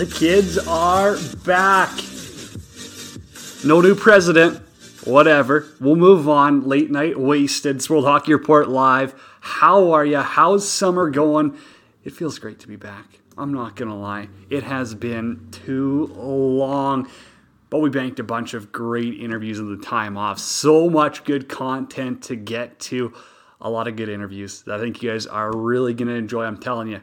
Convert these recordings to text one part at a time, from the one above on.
The kids are back. No new president. Whatever. We'll move on. Late night wasted. It's World Hockey Report live. How are you? How's summer going? It feels great to be back. I'm not gonna lie. It has been too long. But we banked a bunch of great interviews in the time off. So much good content to get to. A lot of good interviews I think you guys are really going to enjoy. I'm telling you,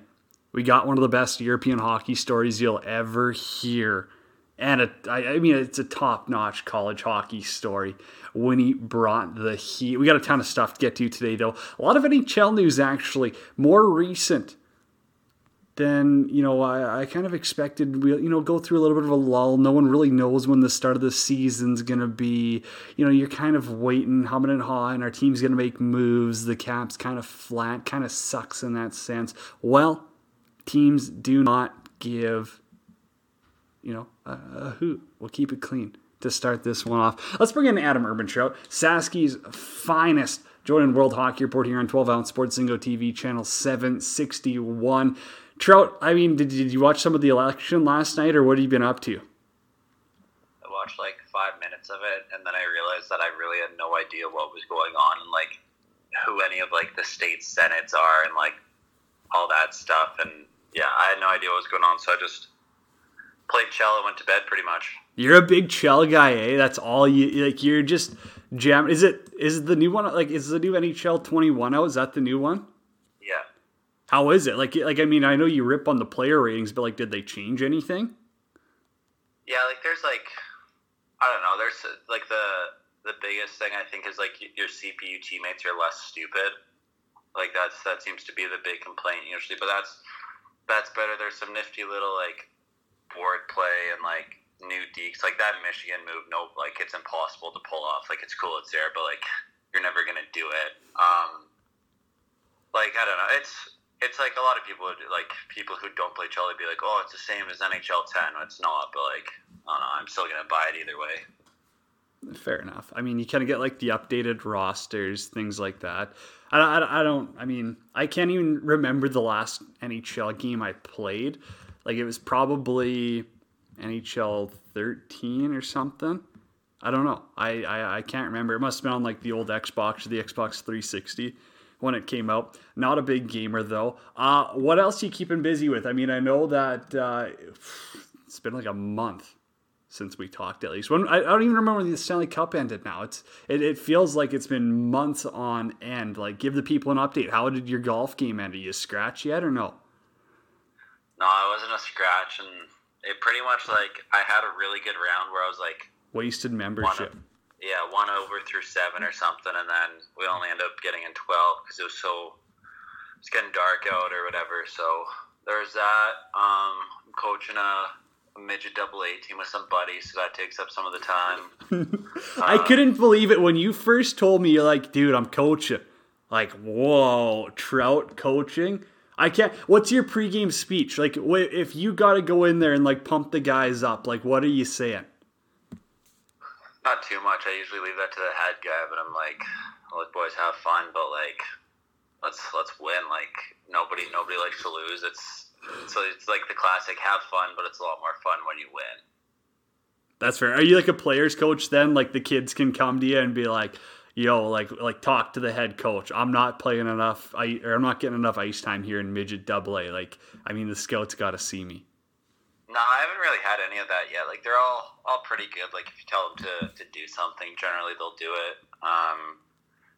we got one of the best European hockey stories you'll ever hear. And a, I, I mean, it's a top notch college hockey story when he brought the heat. We got a ton of stuff to get to today, though. A lot of NHL news, actually, more recent then you know I, I kind of expected we you know go through a little bit of a lull. No one really knows when the start of the season's gonna be. You know you're kind of waiting, humming and hawing. Our team's gonna make moves. The cap's kind of flat, kind of sucks in that sense. Well, teams do not give. You know a, a hoot. We'll keep it clean to start this one off. Let's bring in Adam Urban Trout, Sasky's finest. Joining World Hockey Report here on 12 Ounce Sports Zingo TV, channel 761. Trout, I mean, did, did you watch some of the election last night, or what have you been up to? I watched like five minutes of it, and then I realized that I really had no idea what was going on, and like who any of like the state senates are, and like all that stuff. And yeah, I had no idea what was going on, so I just played chel, went to bed, pretty much. You're a big chel guy, eh? That's all you like. You're just jam. Is it is the new one like is the new NHL 21 out? Is that the new one? Yeah. How is it? Like, like I mean, I know you rip on the player ratings, but like, did they change anything? Yeah, like there's like, I don't know. There's like the the biggest thing I think is like your CPU teammates are less stupid. Like that's that seems to be the big complaint usually, but that's that's better. There's some nifty little like board play and like new dekes like that Michigan move. Nope, like it's impossible to pull off. Like it's cool, it's there, but like you're never gonna do it. Um, like I don't know. It's it's like a lot of people would like people who don't play chel be like, oh, it's the same as NHL 10. It's not, but like, I don't know. I'm still gonna buy it either way. Fair enough. I mean, you kind of get like the updated rosters, things like that. I, I, I don't. I mean, I can't even remember the last NHL game I played. Like it was probably NHL 13 or something. I don't know. I, I, I can't remember. It must have been on like the old Xbox or the Xbox 360 when it came out. Not a big gamer though. Uh, what else you keeping busy with? I mean, I know that uh, it's been like a month since we talked at least. When I, I, don't even remember when the Stanley Cup ended. Now it's it, it, feels like it's been months on end. Like, give the people an update. How did your golf game end? Are you scratch yet or no? No, I wasn't a scratch, and it pretty much like I had a really good round where I was like wasted membership yeah, one over through seven or something, and then we only ended up getting in twelve because it was so it's getting dark out or whatever. So there's that. Um, I'm coaching a midget double A team with some buddies, so that takes up some of the time. I um, couldn't believe it when you first told me. You're like, dude, I'm coaching. Like, whoa, Trout coaching. I can't. What's your pregame speech? Like, if you got to go in there and like pump the guys up, like, what are you saying? Not too much. I usually leave that to the head guy, but I'm like, let boys have fun, but like, let's let's win. Like nobody nobody likes to lose. It's so it's like the classic have fun, but it's a lot more fun when you win. That's fair. Are you like a players coach then? Like the kids can come to you and be like, "Yo, like like talk to the head coach. I'm not playing enough. I or I'm not getting enough ice time here in midget double A. Like, I mean, the scouts got to see me." No, I haven't really had any of that yet. Like they're all all pretty good. Like if you tell them to, to do something, generally they'll do it. Um,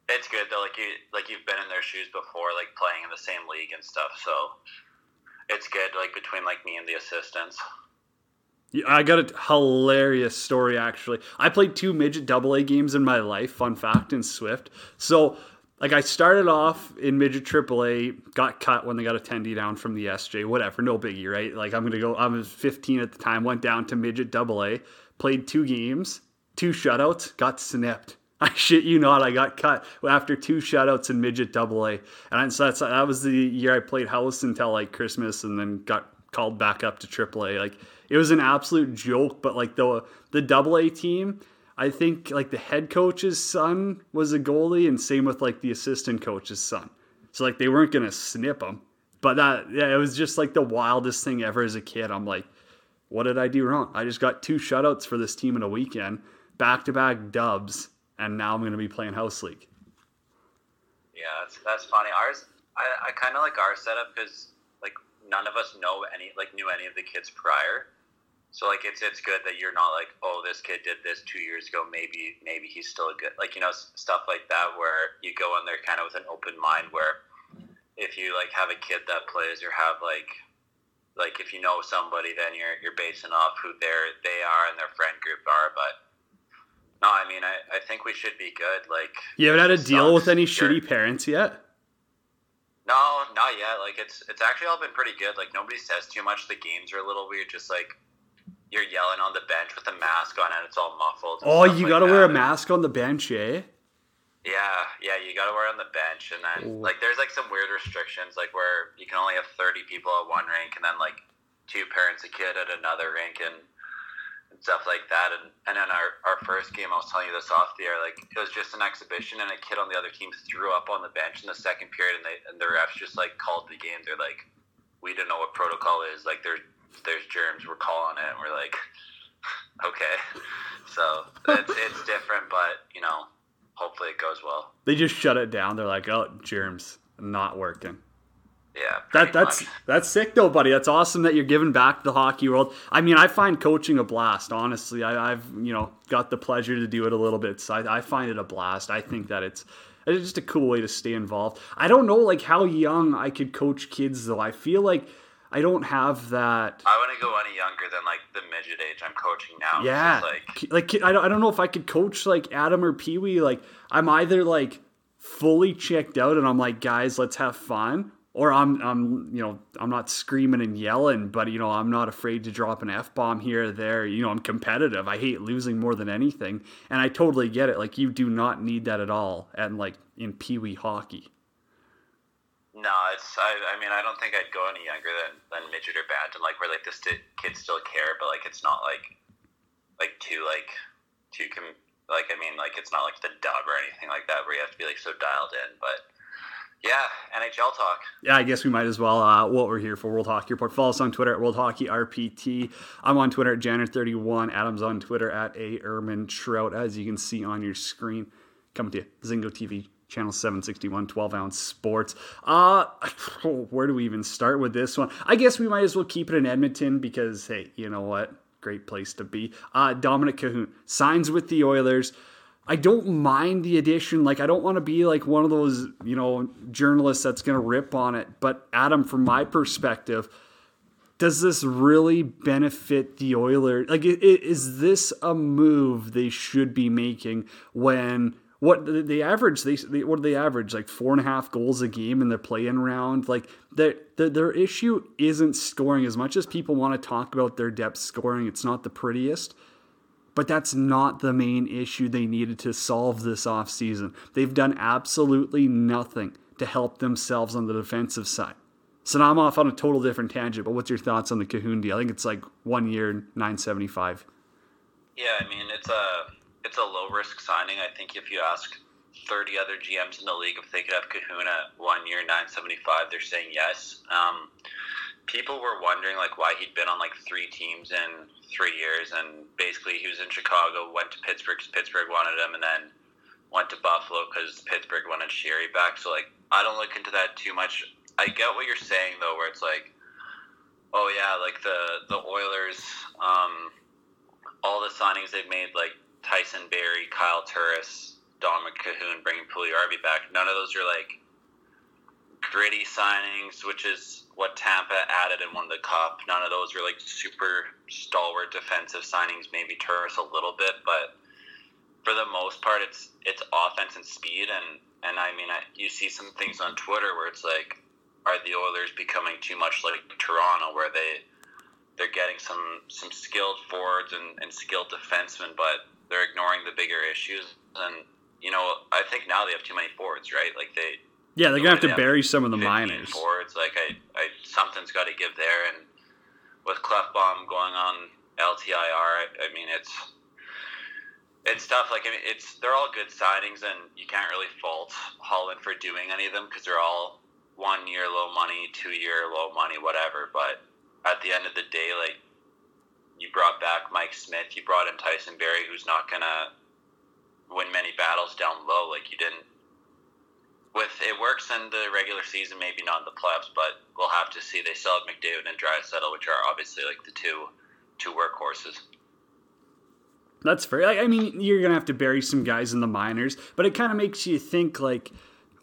it's good though. Like you like you've been in their shoes before, like playing in the same league and stuff. So it's good. Like between like me and the assistants. Yeah, I got a hilarious story actually. I played two midget double A games in my life. Fun fact in Swift. So like I started off in midget AAA, got cut when they got a tendy down from the SJ, whatever, no biggie, right? Like I'm gonna go. I was 15 at the time, went down to midget AA, played two games, two shutouts, got snipped. I shit you not, I got cut after two shutouts in midget AA, and so that's that was the year I played house until like Christmas, and then got called back up to AAA. Like it was an absolute joke, but like the the AA team I think like the head coach's son was a goalie, and same with like the assistant coach's son. So like they weren't gonna snip him, but that yeah, it was just like the wildest thing ever as a kid. I'm like, what did I do wrong? I just got two shutouts for this team in a weekend, back to back dubs, and now I'm going to be playing House League. Yeah, that's, that's funny. Ours, I, I kind of like our setup because like none of us know any like knew any of the kids prior. So like it's it's good that you're not like oh this kid did this two years ago maybe maybe he's still a good like you know stuff like that where you go in there kind of with an open mind where if you like have a kid that plays or have like like if you know somebody then you're you're basing off who they're they are and their friend group are but no I mean I, I think we should be good like you haven't had to deal with any shitty parents yet no not yet like it's it's actually all been pretty good like nobody says too much the games are a little weird just like you're yelling on the bench with a mask on and it's all muffled. Oh, you like got to wear a mask on the bench, eh? Yeah, yeah, you got to wear it on the bench, and then Ooh. like there's like some weird restrictions, like where you can only have 30 people at one rink, and then like two parents a kid at another rink, and, and stuff like that. And and then our our first game, I was telling you this off the air, like it was just an exhibition, and a kid on the other team threw up on the bench in the second period, and they and the refs just like called the game. They're like, we don't know what protocol is. Like there's there's germs, we're calling it. And we're like, okay. So it's it's different, but you know, hopefully it goes well. They just shut it down. They're like, oh, germs, not working. Yeah, that that's much. that's sick though, buddy. That's awesome that you're giving back to the hockey world. I mean, I find coaching a blast. Honestly, I, have you know got the pleasure to do it a little bit, so I, I find it a blast. I think that it's it's just a cool way to stay involved. I don't know like how young I could coach kids though. I feel like I don't have that. I want to go any younger than like the midget age I'm coaching now. Yeah, like like I don't, I don't know if I could coach like Adam or Pee Wee. Like I'm either like fully checked out and I'm like, guys, let's have fun, or I'm I'm you know I'm not screaming and yelling, but you know I'm not afraid to drop an f bomb here or there. You know I'm competitive. I hate losing more than anything, and I totally get it. Like you do not need that at all, and like in Pee Wee hockey. No, it's. I, I mean, I don't think I'd go any younger than, than midget or bantam, like where like this kids still care, but like it's not like like too like too com- like I mean like it's not like the dub or anything like that where you have to be like so dialed in. But yeah, NHL talk. Yeah, I guess we might as well. Uh, what we're here for World Hockey Report. Follow us on Twitter at World Hockey RPT. I'm on Twitter at Janner31. Adam's on Twitter at A Erman Trout. As you can see on your screen, coming to you, Zingo TV Channel 761, 12 ounce sports. Uh, where do we even start with this one? I guess we might as well keep it in Edmonton because, hey, you know what? Great place to be. Uh, Dominik Kahun signs with the Oilers. I don't mind the addition. Like, I don't want to be like one of those, you know, journalists that's going to rip on it. But, Adam, from my perspective, does this really benefit the Oilers? Like, is this a move they should be making when what the average they, what do they average like four and a half goals a game in their play-in round like their their issue isn't scoring as much as people want to talk about their depth scoring it's not the prettiest but that's not the main issue they needed to solve this offseason they've done absolutely nothing to help themselves on the defensive side so now i'm off on a total different tangent but what's your thoughts on the Kahun deal i think it's like one year 975 yeah i mean it's a it's a low risk signing. I think if you ask 30 other GMs in the league if they could have Kahuna one year 975, they're saying yes. Um, people were wondering like why he'd been on like three teams in three years, and basically he was in Chicago, went to Pittsburgh because Pittsburgh wanted him, and then went to Buffalo because Pittsburgh wanted Sheary back. So like I don't look into that too much. I get what you're saying though, where it's like, oh yeah, like the the Oilers, um, all the signings they've made, like Tyson Barrie, Kyle Turris, Dom Kahun bringing Puljujarvi back. None of those are like gritty signings, which is what Tampa added and won the cup. None of those are like super stalwart defensive signings. Maybe Turris a little bit, but for the most part, it's it's offense and speed. And and I mean, I, you see some things on Twitter where it's like, are the Oilers becoming too much like Toronto, where they they're getting some some skilled forwards and, and skilled defensemen, but they're ignoring the bigger issues. And you know, I think now they have too many forwards, right? Like they. Yeah, they're gonna have to bury some of the minors. Forwards, like I, I something's got to give there. And with Klefbom going on LTIR, I, I mean it's it's tough. Like I mean, it's they're all good signings, and you can't really fault Holland for doing any of them because they're all one year low money, two year low money, whatever. But at the end of the day, like you brought back Mike Smith. You brought in Tyson Barrie, who's not gonna win many battles down low. Like you didn't. With it works in the regular season, maybe not in the playoffs, but we'll have to see. They still have McDavid and Draisaitl, which are obviously like the two two workhorses. That's fair. I mean, you're gonna have to bury some guys in the minors, but it kind of makes you think like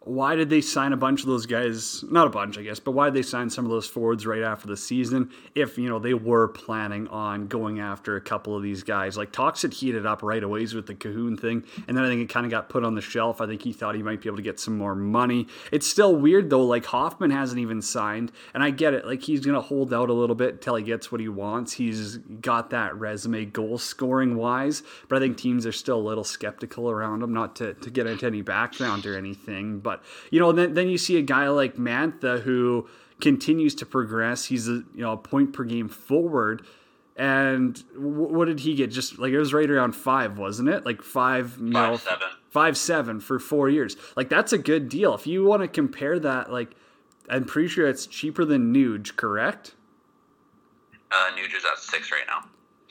why did they sign a bunch of those guys? Not a bunch, I guess, but why did they sign some of those forwards right after the season if, you know, they were planning on going after a couple of these guys? Like, had heated up right away with the Kahun thing, and then I think it kind of got put on the shelf. I think he thought he might be able to get some more money. It's still weird, though. Like, Hoffman hasn't even signed, and I get it. Like, he's to hold out a little bit until he gets what he wants. He's got that resume goal scoring wise, but I think teams are still a little skeptical around him, not to, to get into any background or anything, but you know, then then you see a guy like Mantha who continues to progress. He's a you know a point per game forward. And w- what did he get? Just like it was right around five, wasn't it? Like five, five know, seven, five seven for four years. Like that's a good deal. If you want to compare that, like I'm pretty sure it's cheaper than Nuge, correct? Uh, Nuge is at six right now.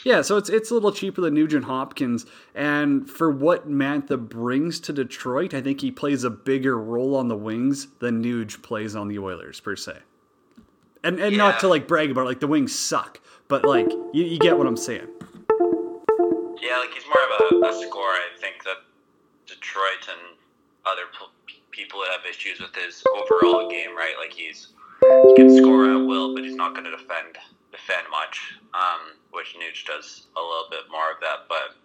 Yeah, so it's it's a little cheaper than Nugent Hopkins, and for what Mantha brings to Detroit, I think he plays a bigger role on the wings than Nuge plays on the Oilers per se. And and yeah. not to like brag about it, like the wings suck, but like you, you get what I'm saying. Yeah, like he's more of a, a scorer. I think that Detroit and other p- people that have issues with his overall game, right? Like he's he can score at will, but he's not going to defend defend much, um, which Nuge does a little bit more of that. But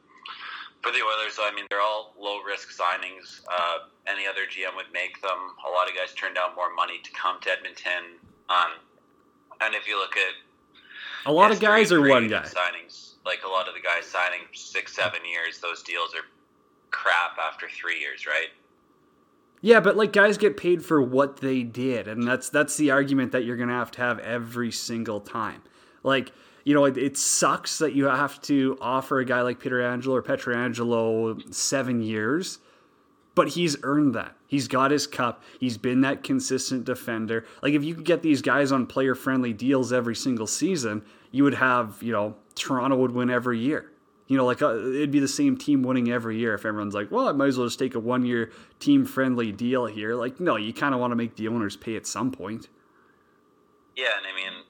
for the Oilers, I mean, they're all low risk signings. Uh, any other GM would make them. A lot of guys turn down more money to come to Edmonton. Um, and if you look at a lot of guys are one guy signings, like a lot of the guys signing six, seven years, those deals are crap after three years, right? Yeah, but like guys get paid for what they did, and that's that's the argument that you're gonna have to have every single time. Like, you know, it, it, sucks that you have to offer a guy like Pietrangelo or Pietrangelo seven years, but he's earned that. He's got his cup. He's been that consistent defender. Like, if you could get these guys on player friendly deals every single season, you would have, you know, Toronto would win every year. You know, like uh, it'd be the same team winning every year if everyone's like, well, I might as well just take a one year team friendly deal here. Like, no, you kind of want to make the owners pay at some point. Yeah, and I mean,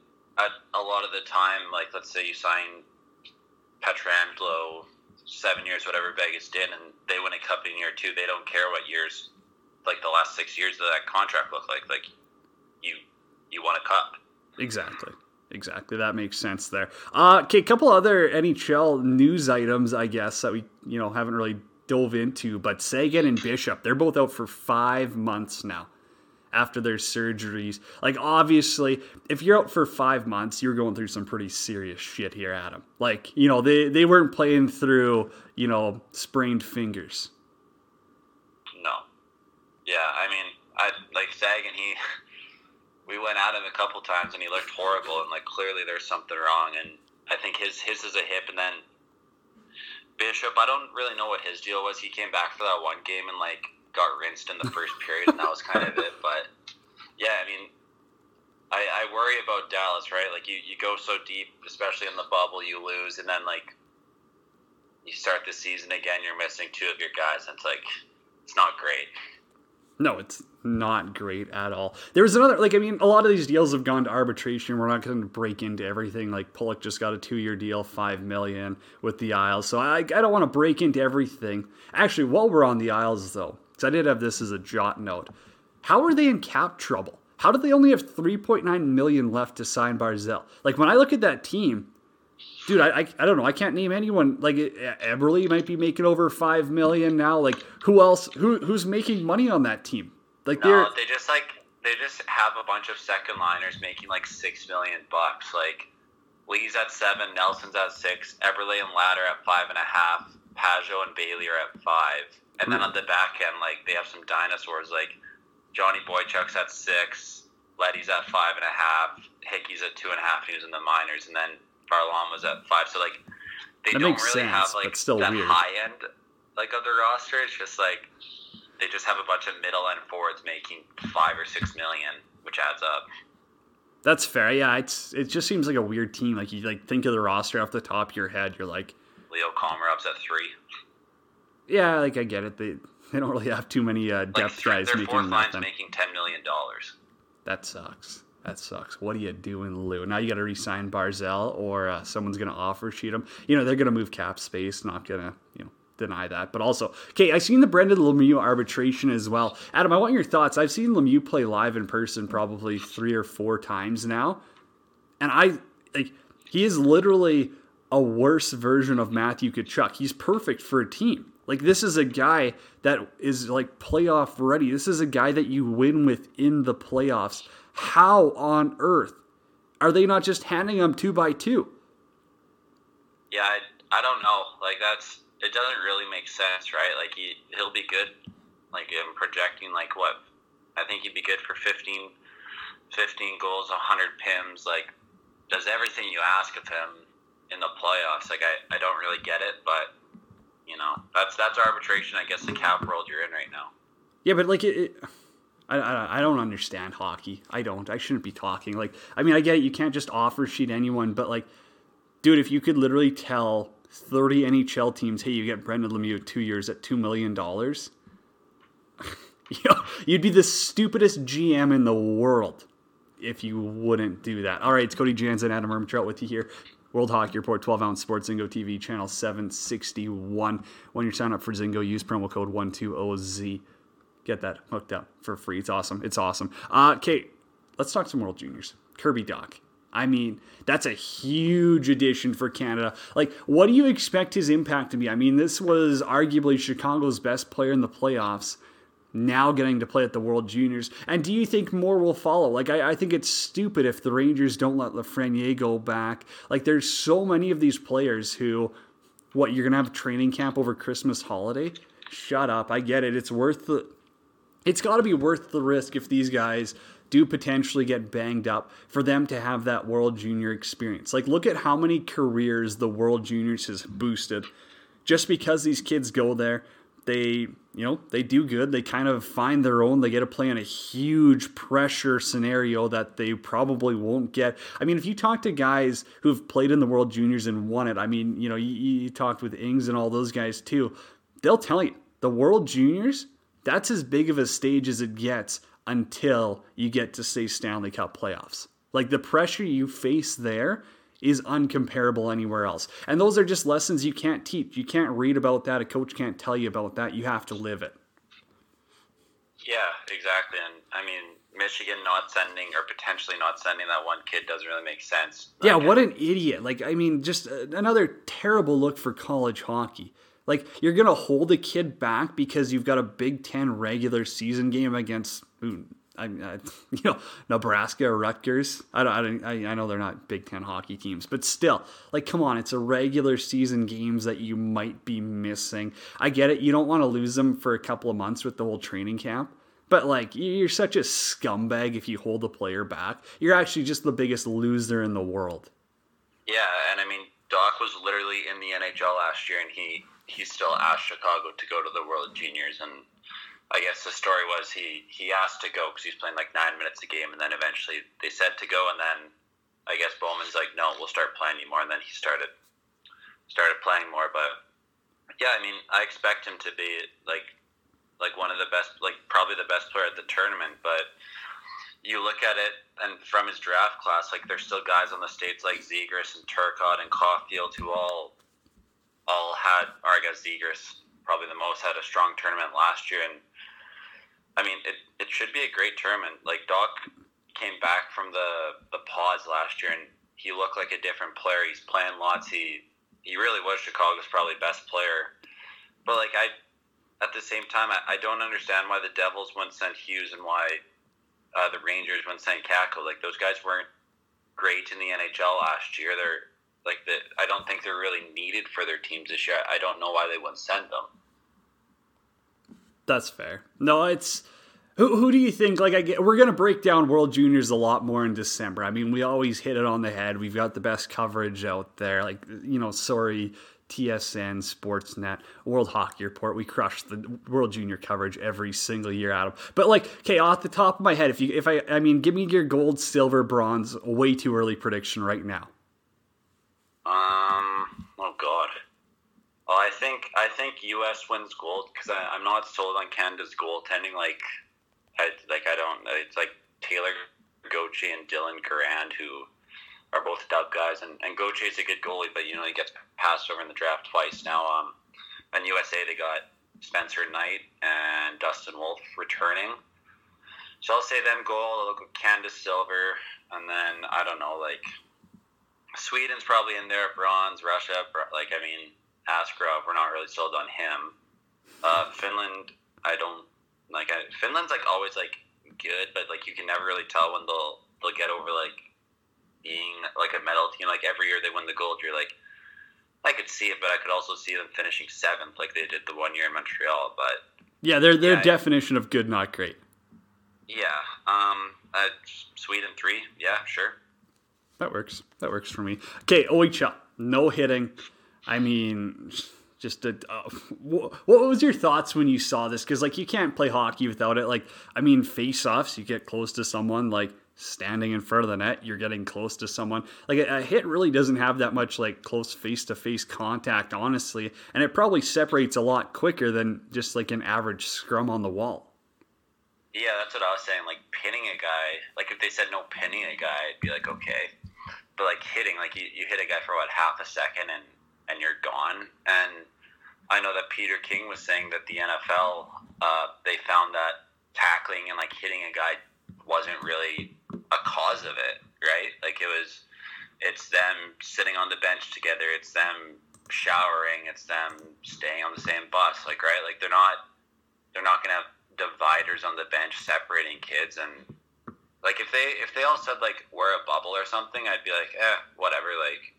a lot of the time, like let's say you sign Pietrangelo seven years, whatever Vegas did, and they win a cup in year two, they don't care what years, like the last six years of that contract look like. Like you, you want a cup. Exactly. Exactly, that makes sense there. Uh, okay, a couple other NHL news items, I guess that we you know haven't really dove into, but Seguin and Bishop, they're both out for five months now after their surgeries. Like, obviously, if you're out for five months, you're going through some pretty serious shit here, Adam. Like, you know, they, they weren't playing through, you know, sprained fingers. No. Yeah, I mean, I like Seguin, he. We went at him a couple times and he looked horrible, and like clearly there's something wrong. And I think his his is a hip, and then Bishop, I don't really know what his deal was. He came back for that one game and like got rinsed in the first period, and that was kind of it. But yeah, I mean, I, I worry about Dallas, right? Like you, you go so deep, especially in the bubble, you lose, and then like you start the season again, you're missing two of your guys, and it's like it's not great. No, it's not great at all. There was another, like, I mean, a lot of these deals have gone to arbitration. We're not going to break into everything. Like, Pulock just got a two-year deal, five million with the Isles. So I, I don't want to break into everything. Actually, while we're on the Isles, though, because I did have this as a jot note. How are they in cap trouble? How did they only have 3.9 million left to sign Barzal? Like when I look at that team, dude, I, I, I don't know. I can't name anyone. Like Eberle might be making over five million now. Like who else? Who who's making money on that team? Like no, they just like they just have a bunch of second liners making like six million bucks. Like Lee's at seven, Nelson's at six, Eberle and Ladder at five and a half, Pageau and Bailey are at five. And then on the back end, like they have some dinosaurs like Johnny Boychuk's at six, Leddy's at five and a half, Hickey's at two and a half. He was in the minors, and then Varlamov was at five. So like they that don't really sense, have like that weird. high end like of the roster. It's just like they just have a bunch of middle end forwards making five or six million, which adds up. That's fair. Yeah, it's it just seems like a weird team. Like you like think of the roster off the top of your head, you're like Leo Komarov's at three. Yeah, like I get it. They they don't really have too many uh, depth like guys making fourth line's making ten million dollars. That sucks. That sucks. What are you doing, Lou? Now you got to resign Barzal, or uh, someone's going to offer sheet him. You know they're going to move cap space. Not going to you know deny that. But also, okay, I've seen the Brendan Lemieux arbitration as well. Adam, I want your thoughts. I've seen Lemieux play live in person probably three or four times now, and I like he is literally a worse version of Matthew Tkachuk. He's perfect for a team. Like this is a guy that is like playoff ready. This is a guy that you win with in the playoffs. How on earth are they not just handing him two by two? Yeah, I, I don't know. Like that's it doesn't really make sense, right? Like he he'll be good. Like I'm projecting like what I think he'd be good for 15, 15 goals, 100 pims. Like does everything you ask of him in the playoffs. Like I, I don't really get it, but you know that's that's arbitration. I guess the cap world you're in right now. Yeah, but like it, it I, I, don't understand hockey. I don't. I shouldn't be talking. Like I mean, I get it. You can't just offer sheet anyone, but like, dude, if you could literally tell 30 NHL teams, hey, you get Brendan Lemieux two years at $2 million, you'd be the stupidest GM in the world if you wouldn't do that. All right, it's Cody Jansen, Adam Ermtrout with you here. World Hockey Report, 12 ounce Sports Zingo TV, channel 761. When you sign up for Zingo, use promo code 120Z. Get that hooked up for free. It's awesome. It's awesome. Uh, Kate, let's talk some World Juniors. Kirby Dach. I mean, that's a huge addition for Canada. Like, what do you expect his impact to be? I mean, this was arguably Chicago's best player in the playoffs, now getting to play at the World Juniors. And do you think more will follow? Like, I, I think it's stupid if the Rangers don't let Lafreniere go back. Like, there's so many of these players who, what, you're going to have training camp over Christmas holiday? Shut up. I get it. It's worth the. It's got to be worth the risk if these guys do potentially get banged up for them to have that World Junior experience. Like, look at how many careers the World Juniors has boosted just because these kids go there. They, you know, they do good. They kind of find their own. They get to play in a huge pressure scenario that they probably won't get. I mean, if you talk to guys who've played in the World Juniors and won it, I mean, you know, you, you talked with Ings and all those guys too. They'll tell you the World Juniors, that's as big of a stage as it gets until you get to say Stanley Cup playoffs. Like the pressure you face there is uncomparable anywhere else. And those are just lessons you can't teach. You can't read about that. A coach can't tell you about that. You have to live it. Yeah, exactly. And I mean, Michigan not sending or potentially not sending that one kid doesn't really make sense. Yeah, what an idiot. Like, I mean, just uh, another terrible look for college hockey. Like you're gonna hold a kid back because you've got a Big Ten regular season game against, I, I, you know, Nebraska or Rutgers. I don't, I, I know they're not Big Ten hockey teams, but still, like, come on, it's a regular season games that you might be missing. I get it. You don't want to lose them for a couple of months with the whole training camp. But like you're such a scumbag if you hold a player back. You're actually just the biggest loser in the world. Yeah, and I mean Dach was literally in the NHL last year, and he he still asked Chicago to go to the World Juniors, and I guess the story was he he asked to go because he's playing like nine minutes a game, and then eventually they said to go, and then I guess Bowman's like, no, we'll start playing you more, and then he started started playing more. But yeah, I mean, I expect him to be like like one of the best, like probably the best player at the tournament, but you look at it and from his draft class, like there's still guys on the states like Zegras and Turcotte and Caufield who all all had, or I guess Zegras probably the most, had a strong tournament last year. And I mean, it, it should be a great tournament. Like, Dach came back from the, the pause last year and he looked like a different player. He's playing lots. He, he really was Chicago's probably best player. But, like, I, at the same time, I, I don't understand why the Devils wouldn't send Hughes and why uh, the Rangers wouldn't send Kakko. Like, those guys weren't great in the NHL last year. They're like that I don't think they're really needed for their teams this year. I don't know why they wouldn't send them. That's fair. No, it's who, who do you think? Like, I get, we're gonna break down World Juniors a lot more in December. I mean, we always hit it on the head. We've got the best coverage out there. Like, you know, sorry TSN, Sportsnet, World Hockey Report. We crush the World Junior coverage every single year, Adam. But like, okay, off the top of my head, if you, if I, I mean, give me your gold, silver, bronze, way too early prediction right now. Um. I think I think U.S. wins gold because I'm not sold on Canada's goaltending. Like, I like I don't. It's like Taylor Gauthier and Dylan Garand who are both dub guys, and and Gauthier's a good goalie, but you know he gets passed over in the draft twice now. Um, and USA they got Spencer Knight and Dustin Wolf returning. So I'll say them gold. I'll go Canada silver, and then I don't know like Sweden's probably in there, bronze. Russia, like I mean Askarov, we're not really sold on him. Uh, Finland, I don't like. I, Finland's like always like good, but like you can never really tell when they'll they'll get over like being like a medal team. Like every year they win the gold, you're like, I could see it, but I could also see them finishing seventh, like they did the one year in Montreal. But yeah, their their yeah, definition of good, not great. Yeah, um, uh, Sweden three. Yeah, sure. That works. That works for me. Okay, OHL, no hitting. I mean, just a, uh, what was your thoughts when you saw this? Because like you can't play hockey without it. Like I mean, face-offs, you get close to someone like standing in front of the net, you're getting close to someone. Like a, a hit really doesn't have that much like close face-to-face contact, honestly, and it probably separates a lot quicker than just like an average scrum on the wall. Yeah, that's what I was saying. Like pinning a guy, like if they said no pinning a guy, I'd be like okay, but like hitting, like you, you hit a guy for what half a second and and you're gone. And I know that Peter King was saying that the NFL uh, they found that tackling and like hitting a guy wasn't really a cause of it, right? Like it was, it's them sitting on the bench together, it's them showering, it's them staying on the same bus, like right, like they're not, they're not gonna have dividers on the bench separating kids and like if they if they all said like wear a bubble or something, I'd be like, eh, whatever, like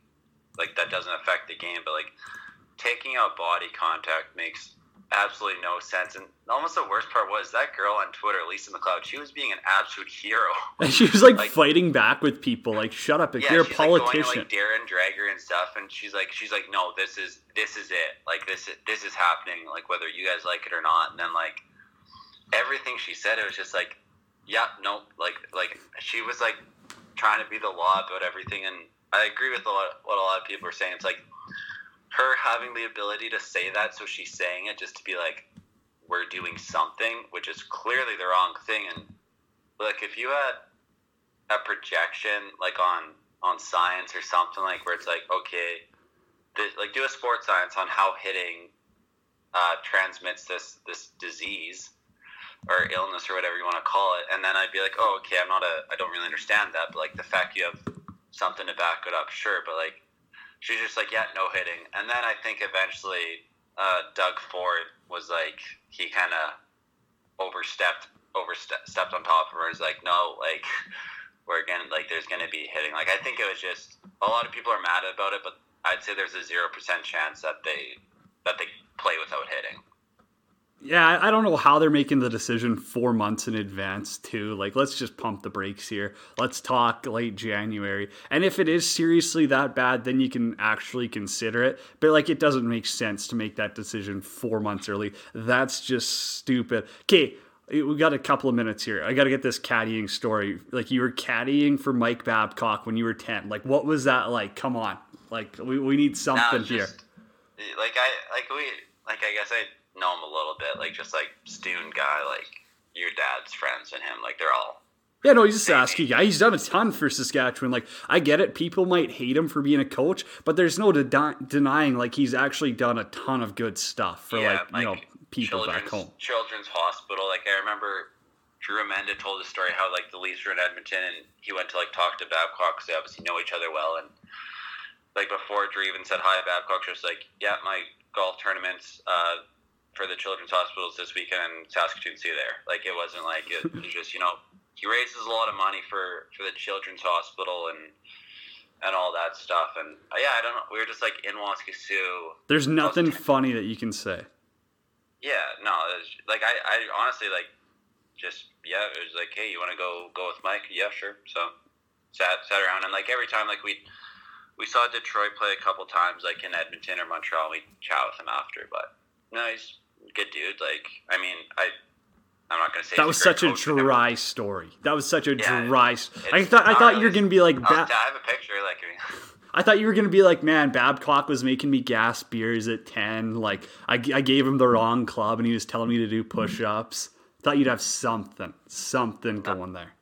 like that doesn't affect the game, but like taking out body contact makes absolutely no sense. And almost the worst part was that girl on Twitter, Lisa MacLeod, she was being an absolute hero. And she was like, like fighting back with people, like, shut up, if yeah, you're a politician. Like, going to, like Darren Dreger and stuff, and she's like, she's like, no, this is this is it. Like this is this is happening. Like whether you guys like it or not. And then like everything she said, it was just like, yeah, no, like like she was like trying to be the law about everything and I agree with a lot, what a lot of people are saying. It's like her having the ability to say that, so she's saying it just to be like, we're doing something, which is clearly the wrong thing. And like, if you had a projection like on on science or something like where it's like, okay, this, like do a sports science on how hitting uh, transmits this this disease or illness or whatever you want to call it, and then I'd be like, oh, okay, I'm not a, I don't really understand that, but like the fact you have something to back it up, sure. But like, she's just like, yeah, no hitting. And then I think eventually uh, Doug Ford was like, he kind of overstepped, overstepped on top of her. He's like, no, like, we're gonna like, there's gonna be hitting. Like, I think it was just a lot of people are mad about it, but I'd say there's a zero percent chance that they that they play without hitting yeah, I don't know how they're making the decision four months in advance, too. Like, let's just pump the brakes here. Let's talk late January. And if it is seriously that bad, then you can actually consider it. But, like, it doesn't make sense to make that decision four months early. That's just stupid. Okay, we got a couple of minutes here. I got to get this caddying story. Like, you were caddying for Mike Babcock when you were 10. Like, what was that like? Come on. Like, we, we need something here. Like, I, like, we, like, I guess I know him a little bit, like just like student guy, like your dad's friends and him, like they're all. Yeah, no, he's a Saskatchewan guy. He's done a ton for Saskatchewan. Like, I get it. People might hate him for being a coach, but there's no de- denying like he's actually done a ton of good stuff for yeah, like, like you know people back home. Children's Hospital. Like I remember Drew Amanda told a story how like the Leafs were in Edmonton and he went to like talk to Babcock because they obviously know each other well and like before Drew even said hi, Babcock just like yeah my golf tournaments. Uh, for the children's hospitals this weekend in Saskatoon see there. Like it wasn't like it, was just you know he raises a lot of money for for the children's hospital and and all that stuff. And uh, yeah, I don't know. We were just like in Waskesiu. There's nothing funny that you can say. Yeah, no. Like I, I honestly like just yeah. It was like, hey, you want to go go with Mike? Yeah, sure. So sat sat around and like every time like we we saw Detroit play a couple times, like in Edmonton or Montreal. We chat with him after, but no, he's good dude. Like, I mean, I. I'm not gonna say that was such a dry story. That was such a yeah, dry. I thought I thought really, you were gonna be like. Ba- I have a picture. Like, I thought you were gonna be like, man, Babcock was making me gas beers at ten. Like, I, I gave him the wrong club, and he was telling me to do push-ups. Thought you'd have something, something going there.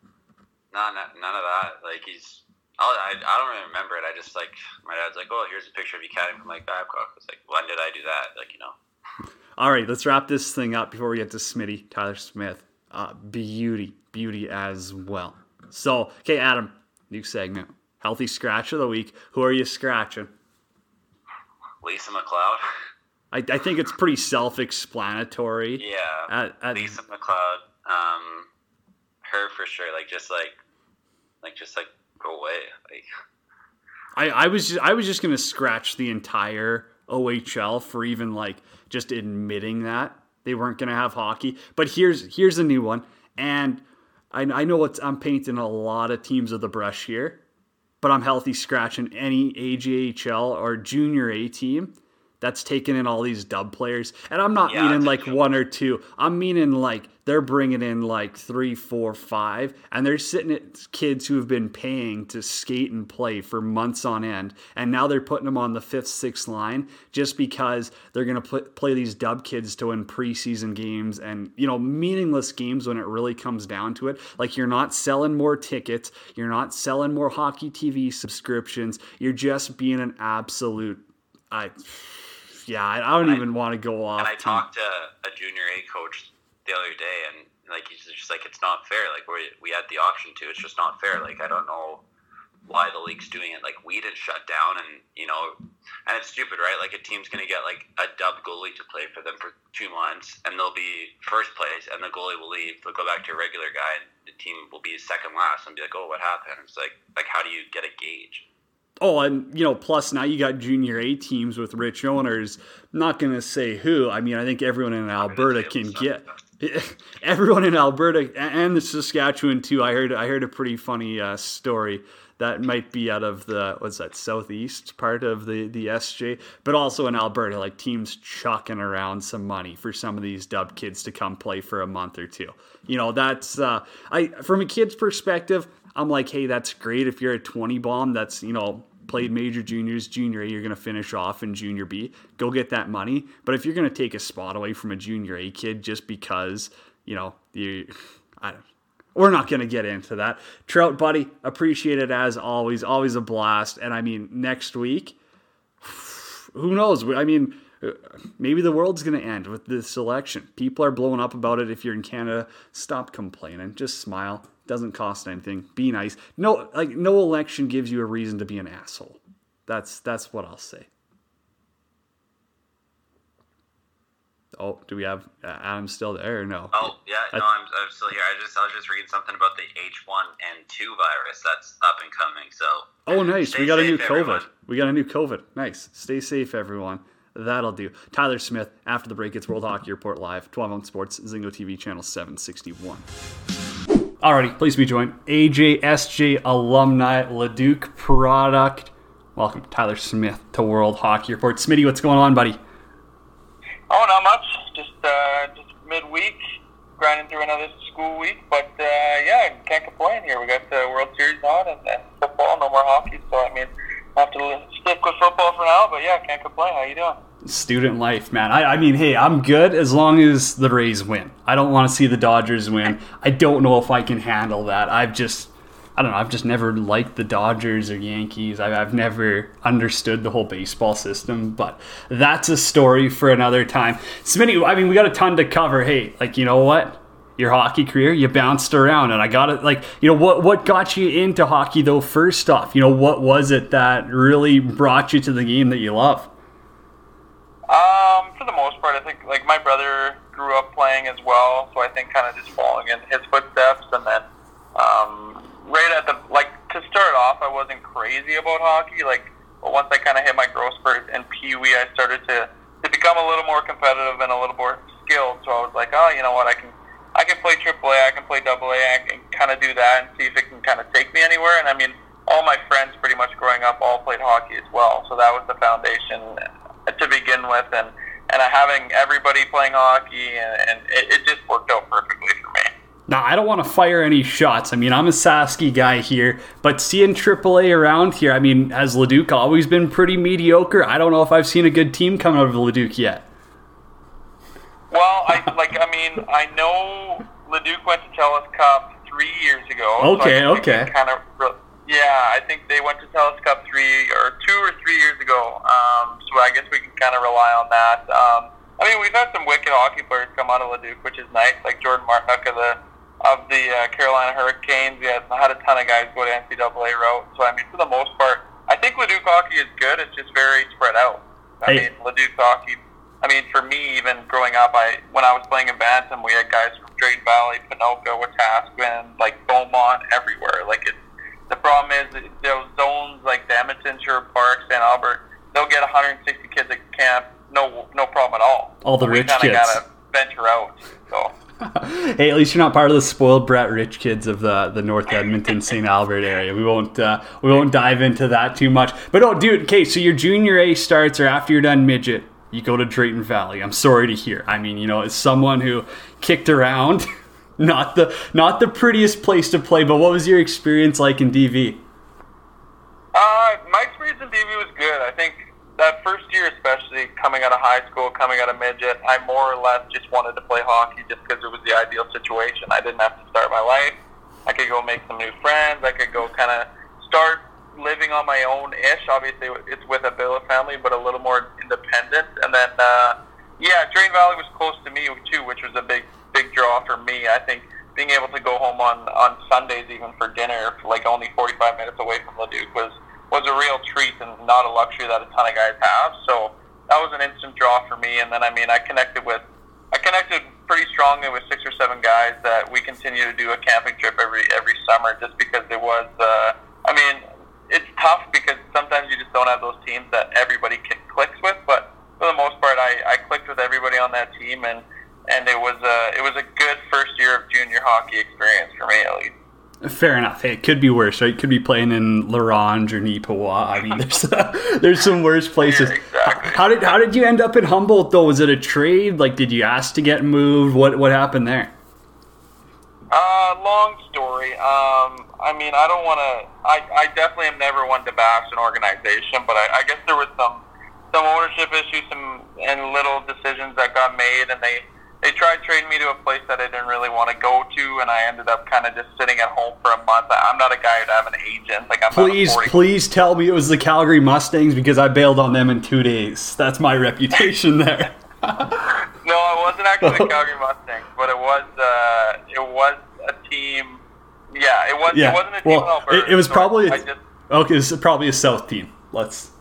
No, no, none of that. Like he's I, I don't really remember it. I just like my dad's like, "Oh, here's a picture of you catting from like Babcock." I was like, "When did I do that?" Like, you know. All right, let's wrap this thing up before we get to Smitty Tyler Smith. Uh, beauty, beauty as well. So, okay, Adam, new segment, healthy scratch of the week. Who are you scratching? Lisa MacLeod. I, I think it's pretty self-explanatory. Yeah, at, at, Lisa MacLeod. Um, her for sure. Like just like, like just like go away. Like, I, I was just, I was just gonna scratch the entire OHL for even like just admitting that they weren't gonna have hockey. But here's here's a new one, and I, I know it's I'm painting a lot of teams of the brush here, but I'm healthy scratching any AJHL or junior A team that's taking in all these dub players. And I'm not yeah, meaning like one or two. I'm meaning like they're bringing in like three, four, five, and they're sitting at kids who have been paying to skate and play for months on end, and now they're putting them on the fifth, sixth line just because they're going to play these dub kids to win preseason games and you know meaningless games when it really comes down to it. Like you're not selling more tickets, you're not selling more hockey TV subscriptions, you're just being an absolute. I yeah, I, I don't and even I, want to go off. And I talked to a junior A coach the other day, and like he's just like, it's not fair. Like we we had the option to, it's just not fair. Like I don't know why the league's doing it. Like we didn't shut down, and you know, and it's stupid, right? Like a team's gonna get like a dub goalie to play for them for two months, and they'll be first place, and the goalie will leave. They'll go back to a regular guy, and the team will be second last, and be like, oh, what happened? It's like like how do you get a gauge? Oh, and you know, plus now you got junior A teams with rich owners. not going to say who. I mean, I think everyone in Alberta can get everyone in Alberta and the Saskatchewan too. I heard I heard a pretty funny uh, story that might be out of the what's that southeast part of the the SJ, but also in Alberta, like teams chucking around some money for some of these dub kids to come play for a month or two. You know, that's uh, I from a kid's perspective. I'm like, hey, that's great if you're a 20 bomb. That's you know played major juniors, junior A, you're going to finish off in junior B. Go get that money. But if you're going to take a spot away from a junior A kid just because, you know, you, I don't, we're not going to get into that. Trout, buddy, appreciate it as always. Always a blast. And I mean, next week, who knows? I mean, maybe the world's going to end with this election. People are blowing up about it. If you're in Canada, stop complaining. Just smile. Doesn't cost anything. Be nice. No, like no election gives you a reason to be an asshole. That's that's what I'll say. Oh, do we have uh, Adam still there or no? Oh yeah, no, I'm, I'm still here. I just I was just reading something about the H1N2 virus that's up and coming. So oh, nice. We got a new COVID. Everyone. We got a new COVID. Nice. Stay safe, everyone. That'll do. Tyler Smith, after the break, it's World Hockey Report Live, 12 on Sports, Zingo TV, channel 761. Alrighty, please be joined. AJSJ alumni, Leduc product. Welcome, Tyler Smith, to World Hockey Report. Smitty, what's going on, buddy? Oh, not much. Just uh, just midweek, grinding through another school week. But uh, yeah, can't complain here. We got the World Series on and, and football, no more hockey. So I mean, I have to stick with football for now. But yeah, can't complain. How you doing? Student life, man. I, I, mean, hey, I'm good as long as the Rays win. I don't want to see the Dodgers win. I don't know if I can handle that. I've just, I don't know, I've just never liked the Dodgers or Yankees. I've, I've never understood the whole baseball system, but that's a story for another time. Smitty, I mean, we got a ton to cover. Hey, like, you know what? Your hockey career, you bounced around, and I got it. Like, you know, what what got you into hockey though? First off, you know, what was it that really brought you to the game that you love? Um, for the most part, I think like my brother grew up playing as well, so I think kind of just following in his footsteps. And then um, right at the like to start off, I wasn't crazy about hockey. Like, but once I kind of hit my growth spurt in Pee Wee, I started to to become a little more competitive and a little more skilled. So I was like, oh, you know what, I can I can play AAA, I can play AA, I can kind of do that and see if it can kind of take me anywhere. And I mean, all my friends pretty much growing up all played hockey as well. So that was the foundation to begin with, and and having everybody playing hockey, and, and it, it just worked out perfectly for me. Now, I don't want to fire any shots. I mean, I'm a Sasky guy here, but seeing AAA around here, I mean, has Leduc always been pretty mediocre? I don't know if I've seen a good team come out of Leduc yet. Well, I like. I mean, I know Leduc went to Telus Cup three years ago. Okay, so okay. Kind of. Yeah, I think they went to Telus Cup three or two or three years ago. I guess we can kind of rely on that. Um, I mean, we've had some wicked hockey players come out of Leduc, which is nice, like Jordan Martinook of the of the uh, Carolina Hurricanes. We had, had a ton of guys go to NCAA route. So I mean, for the most part, I think Leduc hockey is good. It's just very spread out. I Hey. mean, Leduc hockey. I mean, for me, even growing up, I when I was playing in Bantam, we had guys from Drayton Valley, Ponoka, Wetaskiwin, like Beaumont, everywhere. Like it. The problem is those zones like the Edmonton, Sherwood Park, St. Albert, they'll get 160 kids at camp. No, no problem at all. All the we rich kids. gotta venture out. So. hey, at least you're not part of the spoiled brat rich kids of the the North Edmonton St. Albert area. We won't uh, we won't dive into that too much. But oh, dude, okay, so your junior A starts or after you're done midget, you go to Drayton Valley. I'm sorry to hear. I mean, you know, as someone who kicked around, not the not the prettiest place to play. But what was your experience like in DV? Uh, my experience in DV was good. I think that first year, especially coming out of high school, coming out of midget, I more or less just wanted to play hockey just because it was the ideal situation. I didn't have to start my life. I could go make some new friends. I could go kind of start living on my own ish. Obviously, it's with a billet family, but a little more independent. And then, uh, yeah, Drayton Valley was close to me too, which was a big, big draw for me. I think being able to go home on on Sundays even for dinner, like only 45 minutes away from Leduc, was was a real treat and not a luxury that a ton of guys have. So that was an instant draw for me. And then, I mean, I connected with I connected pretty strongly with six or seven guys that we continue to do a camping trip every every summer, just because it was. Uh, I mean, it's tough because sometimes you just don't have those teams that everybody clicks with. But for the most part, I, I clicked with everybody on that team, and and it was a it was a good first year of junior hockey experience for me at least. Fair enough. Hey, it could be worse, right? Could be playing in La Ronge or Nipawin. I mean, there's there's some worse places. Yeah, exactly. How did how did you end up in Humboldt though? Was it a trade? Like, did you ask to get moved? What what happened there? Uh, long story. Um, I mean, I don't want to. I, I definitely am never one to bash an organization, but I, I guess there was some some ownership issues, some and little decisions that got made, and they they tried trading me to a place that I didn't really want to go to, and I ended up kind of just sitting at home for a month. I'm not a guy to have an agent. Like I'm Please, please tell me it was the Calgary Mustangs because I bailed on them in two days. That's my reputation there. No, it wasn't actually the Calgary Mustangs, but it was uh, it was a team. Yeah, it was. Yeah. It wasn't a team Well, Alberta. it- it was so probably- I just Okay, it's probably a South team. Let's.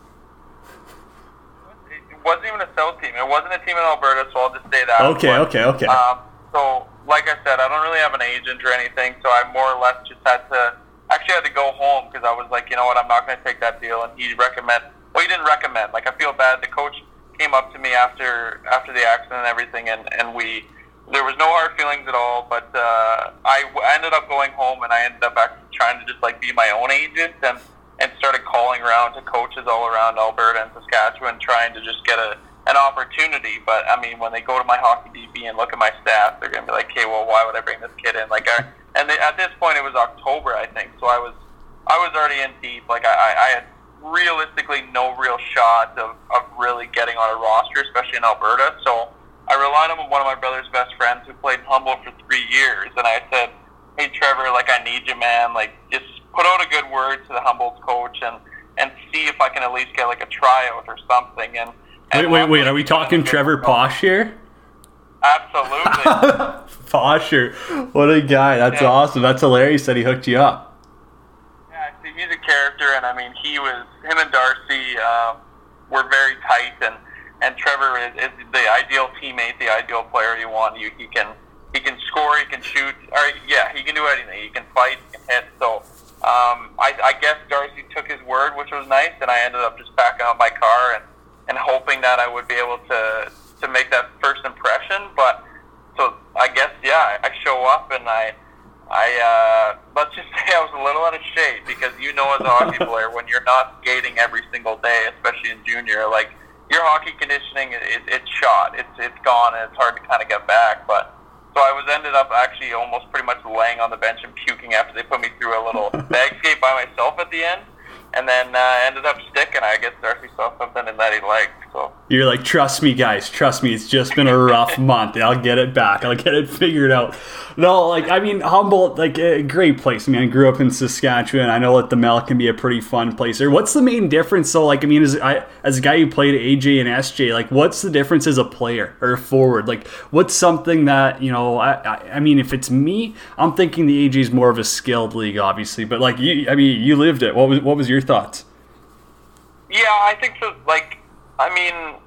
It wasn't even a South team. It wasn't a team in Alberta, so I'll just say that. Okay, But, okay, okay. Um, so, like I said, I don't really have an agent or anything, so I more or less just had to. Actually, had to go home because I was like, you know what, I'm not going to take that deal. And he recommend. Well, he didn't recommend. Like, I feel bad. The coach came up to me after after the accident and everything, and and we. There was no hard feelings at all, but uh, I w- ended up going home and I ended up actually trying to just like be my own agent and and started calling around to coaches all around Alberta and Saskatchewan, trying to just get a an opportunity. But I mean, when they go to my hockey DB and look at my stats, they're gonna be like, "Okay, well, why would I bring this kid in?" Like, I, and they, at this point, it was October, I think, so I was I was already in deep. Like, I, I I had realistically no real shot of, of really getting on a roster, especially in Alberta. So I relied on one of my brother's best friends who played in Humboldt for three years, and I said, "Hey, Trevor, like I need you, man. Like just put out a good word to the Humboldt coach and and see if I can at least get like a tryout or something." And, Wait, and wait, wait. luckily Are we he put in a talking Trevor. Posh here? Absolutely. Posher. What a guy. That's Yeah. awesome. That's hilarious that he hooked you up. Yeah, see, he's a character, and I mean, he was him and Darcy um, were very tight, and and Trevor is, is the ideal teammate, the ideal player you want. You he can he can score, he can shoot, or yeah, he can do anything. He can fight, he can hit. So um, I, I guess Darcy took his word, which was nice, and I ended up just backing up my car and and hoping that I would be able to to make that first impression, but. So I guess yeah, I show up and I I uh, let's just say I was a little out of shape because you know, as a hockey player, when you're not skating every single day, especially in junior, like your hockey conditioning, it, it's shot, it's it's gone, and it's hard to kind of get back. But so I was ended up actually almost pretty much laying on the bench and puking after they put me through a little bag skate by myself at the end and then uh, ended up sticking. I guess Darcy saw something in that he liked. So you're like, trust me, guys, trust me. It's just been a rough month. I'll get it back. I'll get it figured out. No, like I mean, Humboldt, like a great place. I mean, I grew up in Saskatchewan. I know that the Mel can be a pretty fun place. There. What's the main difference? So, like, I mean, as I, as a guy who played AJ and SJ, like, what's the difference as a player or a forward? Like, what's something that you know? I, I, I mean, if it's me, I'm thinking the AJ is more of a skilled league, obviously. But like, you, I mean, you lived it. What was what was your thoughts? Yeah, I think so. Like, I mean,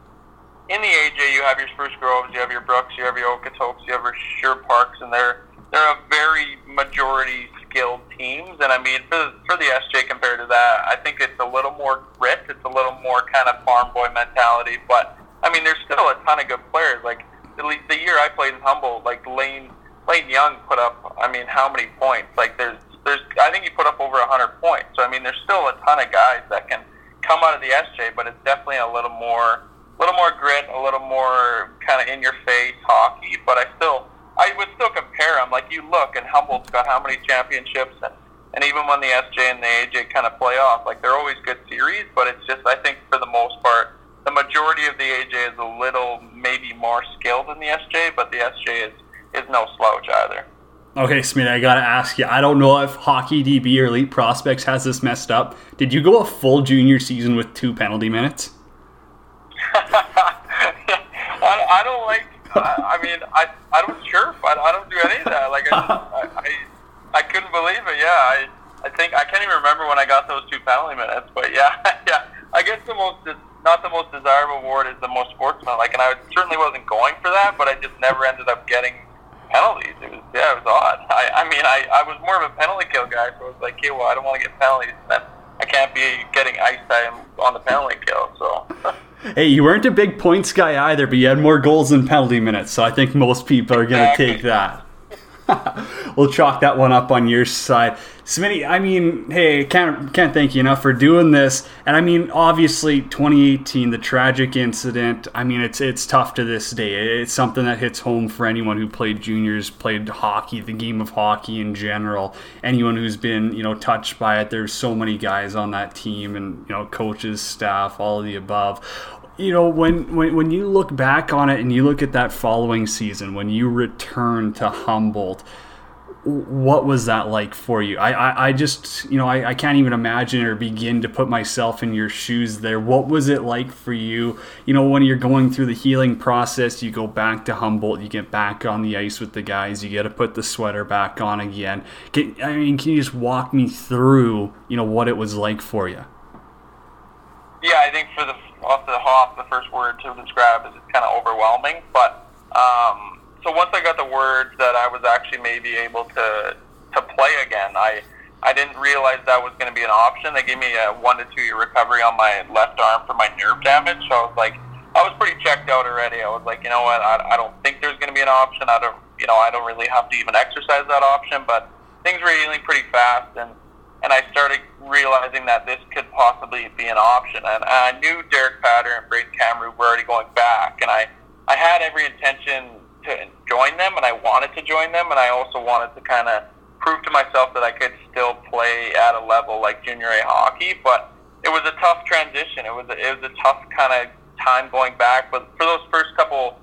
in the AJ, you have your Spruce Groves, you have your Brooks, you have your Okotoks, you have your Sure Parks, and they're they're a very majority skilled teams. And I mean, for for the SJ compared to that, I think it's a little more grit. It's a little more kind of farm boy mentality. But I mean, there's still a ton of good players. Like the, the year I played in Humboldt, like Lane Lane Young put up. I mean, how many points? Like there's there's I think he put up over a hundred points. So I mean, there's still a ton of guys that can come out of the SJ, but it's definitely a little more a little more grit, a little more kind of in your face hockey. But I still, I would still compare them. Like you look, and Humboldt's got how many championships, and and even when the SJ and the AJ kind of play off, like they're always good series. But it's just, I think for the most part, the majority of the AJ is a little maybe more skilled than the SJ, but the SJ is is no slouch either. Okay, Smith, I gotta ask you. I don't know if Hockey DB or Elite Prospects has this messed up. Did you go a full junior season with two penalty minutes? I, I don't like. I, I mean, I I don't chirp. I, I don't do any of that. Like I, I, I couldn't believe it. Yeah, I I think I can't even remember when I got those two penalty minutes. But yeah, yeah. I guess the most not the most desirable award is the most sportsmanlike, and I certainly wasn't going for that. But I just never ended up getting penalties. It was yeah, it was odd. I I mean, I I was more of a penalty kill guy, so I was like, hey, well, I don't want to get penalties. Then I can't be getting ice time on the penalty kill. So. Hey, you weren't a big points guy either, but you had more goals than penalty minutes, so I think most people are going to take that. we'll chalk that one up on your side. Smitty, I mean, hey, can't can't thank you enough for doing this. And I mean, obviously, 2018, the tragic incident. I mean, it's it's tough to this day. It's something that hits home for anyone who played juniors, played hockey, the game of hockey in general. Anyone who's been you know touched by it. There's so many guys on that team, and you know, coaches, staff, all of the above you know when, when when you look back on it and you look at that following season when you return to Humboldt what was that like for you? I, I, I just you know I, I can't even imagine or begin to put myself in your shoes there. What was it like for you? You know when you're going through the healing process you go back to Humboldt you get back on the ice with the guys you get to put the sweater back on again. Can, I mean can you just walk me through you know what it was like for you? Yeah I think for the off the hop, the first word to describe is it's kind of overwhelming. But um, so once I got the word that I was actually maybe able to to play again, I I didn't realize that was going to be an option. They gave me a one to two year recovery on my left arm for my nerve damage. So I was like, I was pretty checked out already. I was like, you know what, I, I don't think there's going to be an option. I don't, you know, I don't really have to even exercise that option. But things were healing pretty fast, and and I started realizing that this could possibly be an option. And, I knew Derek Patter and Brayden Camrud were already going back, and I, I had every intention to join them, and I wanted to join them, and I also wanted to kind of prove to myself that I could still play at a level like junior A hockey. But it was a tough transition. It was a, it was a tough kind of time going back. But for those first couple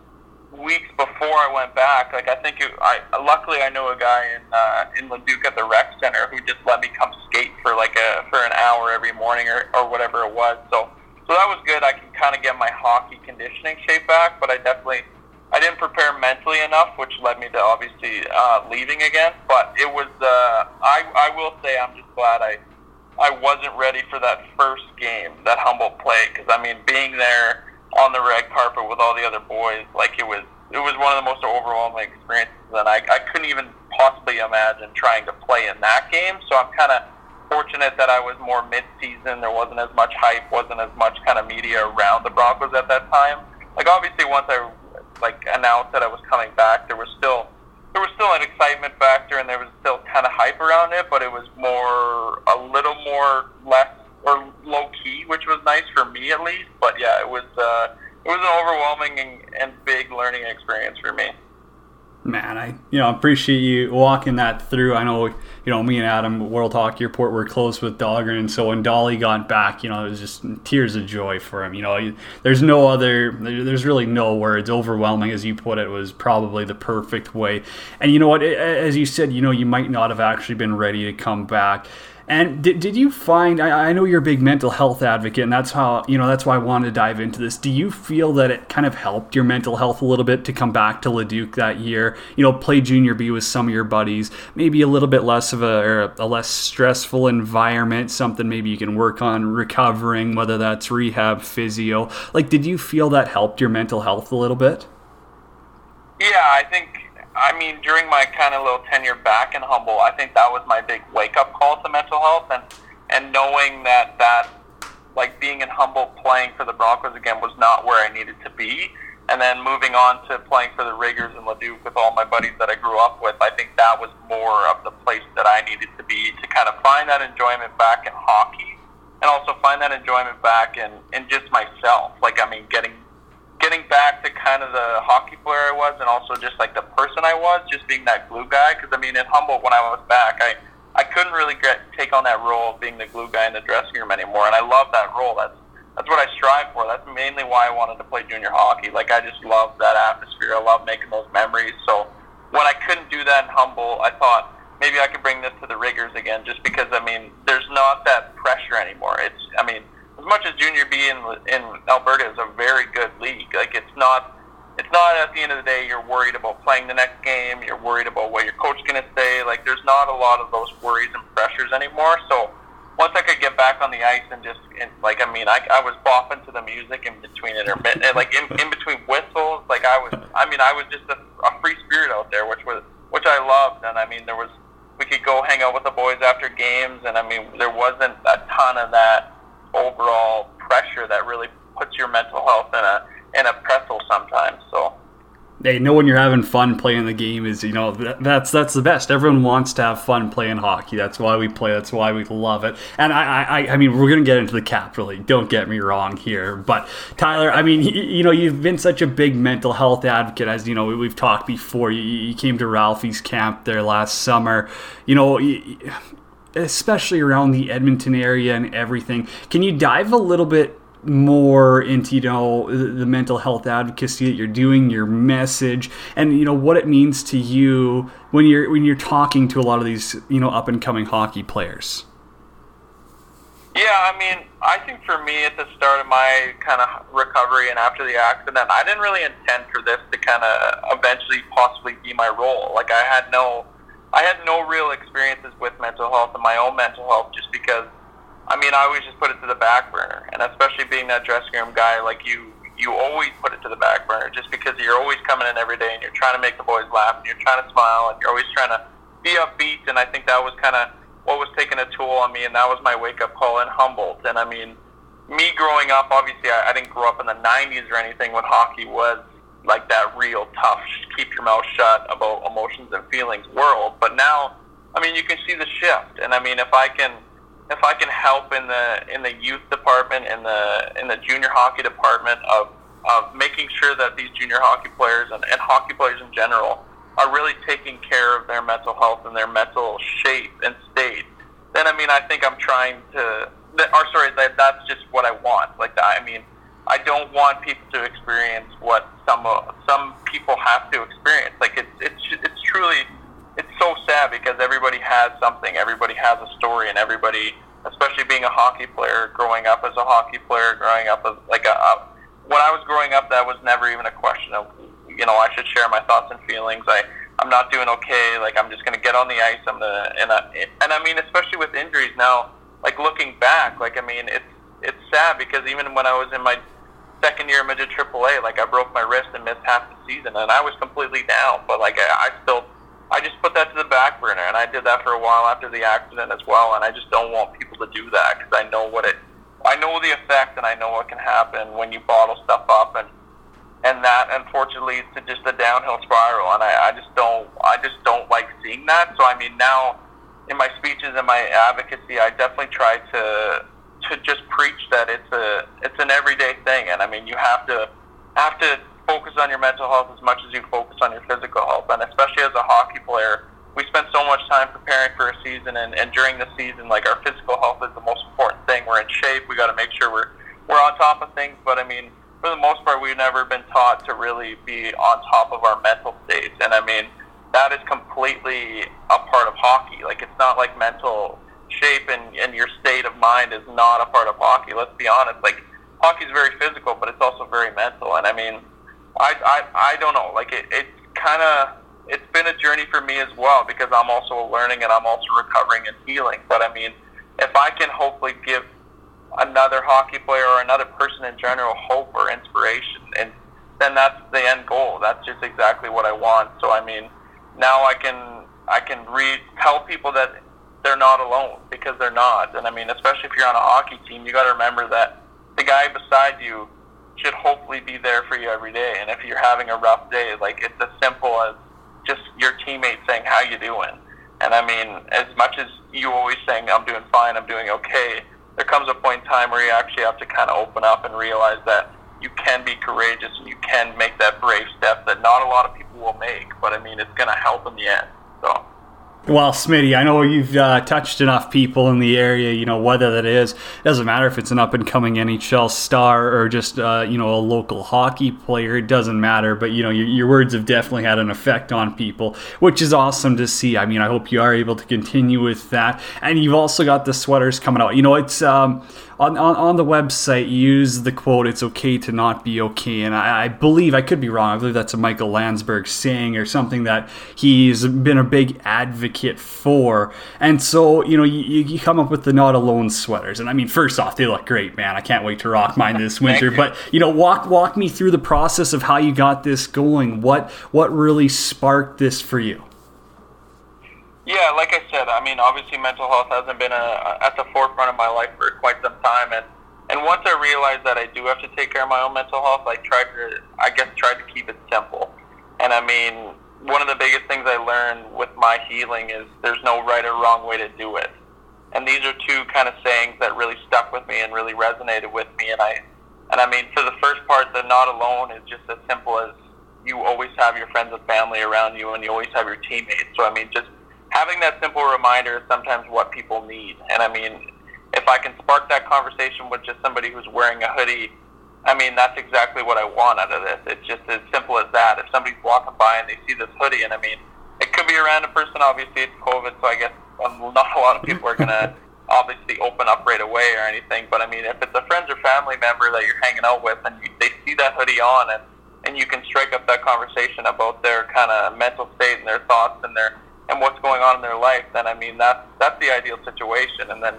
weeks before I went back, like I think it, I luckily I know a guy in uh, in Leduc at the rec center who just let me come skate for like a for an hour every morning or or whatever it was. So so that was good. I can kind of get my hockey conditioning shape back, but I definitely I didn't prepare mentally enough, which led me to obviously uh, leaving again. But it was uh, I I will say I'm just glad I. I wasn't ready for that first game that Humboldt played because I mean being there on the red carpet with all the other boys. Like it was, it was one of the most overwhelming experiences, and I, I couldn't even possibly imagine trying to play in that game. So I'm kind of fortunate that I was more mid-season. There wasn't as much hype, wasn't as much kind of media around the Broncos at that time. Like obviously, once I like announced that I was coming back, there was still there was still an excitement factor and there was still kind of hype around it, but it was more a little more less or low key, which was nice for me at least. But yeah, it was uh, it was an overwhelming and, and big learning experience for me man, I you know appreciate you walking that through. I know you know me and Adam World Hockey Report were close with Dahlgren, and so when Dolly got back, you know it was just tears of joy for him. You know, there's no other, there's really no words. Overwhelming, as you put it, was probably the perfect way. And you know what? As you said, you know you might not have actually been ready to come back. And did, did you find? I, I know you're a big mental health advocate, and that's how you know that's why I wanted to dive into this. Do you feel that it kind of helped your mental health a little bit to come back to Leduc that year? You know, play junior B with some of your buddies, maybe a little bit less of a, a less stressful environment, something maybe you can work on recovering, whether that's rehab, physio. Like, did you feel that helped your mental health a little bit? Yeah, I think I mean, during my kind of little tenure back in Humboldt, I think that was my big wake up call to mental health, and and knowing that that like being in Humboldt playing for the Broncos again was not where I needed to be, and then moving on to playing for the Riggers and Leduc with all my buddies that I grew up with, I think that was more of the place that I needed to be to kind of find that enjoyment back in hockey, and also find that enjoyment back in in just myself. Like I mean, getting getting back to kind of the hockey player I was, and also just like the person I was, just being that glue guy. Because I mean, in Humboldt, when I was back, I I couldn't really get take on that role of being the glue guy in the dressing room anymore, and I love that role. That's that's what I strive for. That's mainly why I wanted to play junior hockey. Like I just love that atmosphere. I love making those memories. So when I couldn't do that in Humboldt, I thought maybe I could bring this to the Riggers again, just because I mean, there's not that pressure anymore. It's I mean as much as Junior B in in Alberta is a very good league, like it's not it's not at the end of the day you're worried about playing the next game, you're worried about what your coach's gonna say. Like there's not a lot of those worries and pressures anymore. So once I could get back on the ice and just and, like I mean I, I was bopping to the music in between intermittent like in, in between whistles like I was I mean I was just a, a free spirit out there which was which I loved and I mean there was we could go hang out with the boys after games and I mean there wasn't a ton of that overall pressure that really puts your mental health in a in a pretzel sometimes. So. Hey, know when you're having fun playing the game is you know that's that's the best. Everyone wants to have fun playing hockey. That's why we play. That's why we love it. And I I, I mean we're gonna get into the Capital League. Don't get me wrong here, but Tyler, I mean you know you've been such a big mental health advocate as you know we've talked before. You, you came to Ralphie's camp there last summer. You know especially around the Edmonton area and everything. Can you dive a little bit more into you know the mental health advocacy that you're doing, your message, and you know what it means to you when you're when you're talking to a lot of these you know up and coming hockey players? Yeah, I mean, I think for me at the start of my kind of recovery and after the accident, I didn't really intend for this to kind of eventually possibly be my role. Like I had no I had no real experiences with mental health and my own mental health just because, I mean, I always just put it to the back burner. And especially being that dressing room guy, like you, you always put it to the back burner just because you're always coming in every day and you're trying to make the boys laugh and you're trying to smile and you're always trying to be upbeat. And I think that was kind of what was taking a toll on me. And that was my wake up call in Humboldt. And I mean, me growing up, obviously, I, I didn't grow up in the 90s or anything when hockey was like that real tough, keep your mouth shut about emotions and feelings world. But now, I mean, you can see the shift, and I mean, if I can, if I can help in the in the youth department, in the in the junior hockey department of of making sure that these junior hockey players and, and hockey players in general are really taking care of their mental health and their mental shape and state, then I mean, I think I'm trying to. Or sorry, that that's just what I want. Like I mean I don't want people to experience what some uh, some people have to experience. Like it's it's it's truly it's so sad because everybody has something, everybody has a story, and everybody, especially being a hockey player, growing up as a hockey player, growing up as like a, a when I was growing up, that was never even a question of you know I should share my thoughts and feelings. I I'm not doing okay. Like I'm just gonna get on the ice. I'm gonna and I, and I mean especially with injuries now. Like looking back, like I mean it's it's sad because even when I was in my second year midget AAA, like I broke my wrist and missed half the season, and I was completely down. But like I, I still, I just put that to the back burner, and I did that for a while after the accident as well. And I just don't want people to do that because I know what it, I know the effect, and I know what can happen when you bottle stuff up. And and that unfortunately leads to just a downhill spiral. And I, I just don't, I just don't like seeing that. So I mean, now in my speeches and my advocacy, I definitely try to to just preach that it's a it's an everyday thing, and you have to have to focus on your mental health as much as you focus on your physical health, and especially as a hockey player. We spend so much time preparing for a season, and, and during the season, like our physical health is the most important thing. We're in shape. We got to make sure we're we're on top of things. But I mean, for the most part, we've never been taught to really be on top of our mental states. And I mean, that is completely a part of hockey. Like, it's not like mental shape and, and your state of mind is not a part of hockey. Let's be honest. Like, hockey is very physical, but it's also very mental. And I mean, I, I, I don't know. Like, it, it's kind of, it's been a journey for me as well because I'm also learning and I'm also recovering and healing. But I mean, if I can hopefully give another hockey player or another person in general hope or inspiration and then that's the end goal that's just exactly what i want so i mean now i can i can read tell people that they're not alone because they're not and i mean especially if you're on a hockey team you got to remember that the guy beside you should hopefully be there for you every day and if you're having a rough day like it's as simple as just your teammate saying how you doing and i mean as much as you always saying i'm doing fine i'm doing okay there comes a point in time where you actually have to kind of open up and realize that you can be courageous and you can make that brave step that not a lot of people will make, but I mean, it's going to help in the end. So. Well, Smitty, I know you've uh, touched enough people in the area. You know whether that is it doesn't matter if it's an up and coming NHL star or just uh, you know a local hockey player. It doesn't matter. But you know your, your, words have definitely had an effect on people, which is awesome to see. I mean, I hope you are able to continue with that. And you've also got the sweaters coming out. You know, it's. Um, on, on, on the website use the quote it's okay to not be okay. And I, I, believe i could be wrong i believe that's a michael landsberg saying or something that he's been a big advocate for. And so you know you, you come up with the not alone sweaters. And i mean first off they look great man. I can't wait to rock mine this winter. But you know walk walk me through the process of how you got this going. What what really sparked this for you yeah, like I said, I mean, obviously mental health hasn't been a, a, at the forefront of my life for quite some time, and and once I realized that I do have to take care of my own mental health, I tried to, I guess, tried to keep it simple. And I mean, one of the biggest things I learned with my healing is there's no right or wrong way to do it. And these are two kind of sayings that really stuck with me and really resonated with me. And I, and I mean, for the first part, the not alone is just as simple as you always have your friends and family around you, and you always have your teammates. So I mean, just having that simple reminder is sometimes what people need. And I mean, if I can spark that conversation with just somebody who's wearing a hoodie, I mean, that's exactly what I want out of this. It's just as simple as that. If somebody's walking by and they see this hoodie, and I mean, it could be a random person. Obviously, it's COVID, so I guess um, not a lot of people are going to obviously open up right away or anything. But I mean, if it's a friends or family member that you're hanging out with and you, they see that hoodie on and, and you can strike up that conversation about their kind of mental state and their thoughts and their and what's going on in their life, then I mean that's that's the ideal situation. And then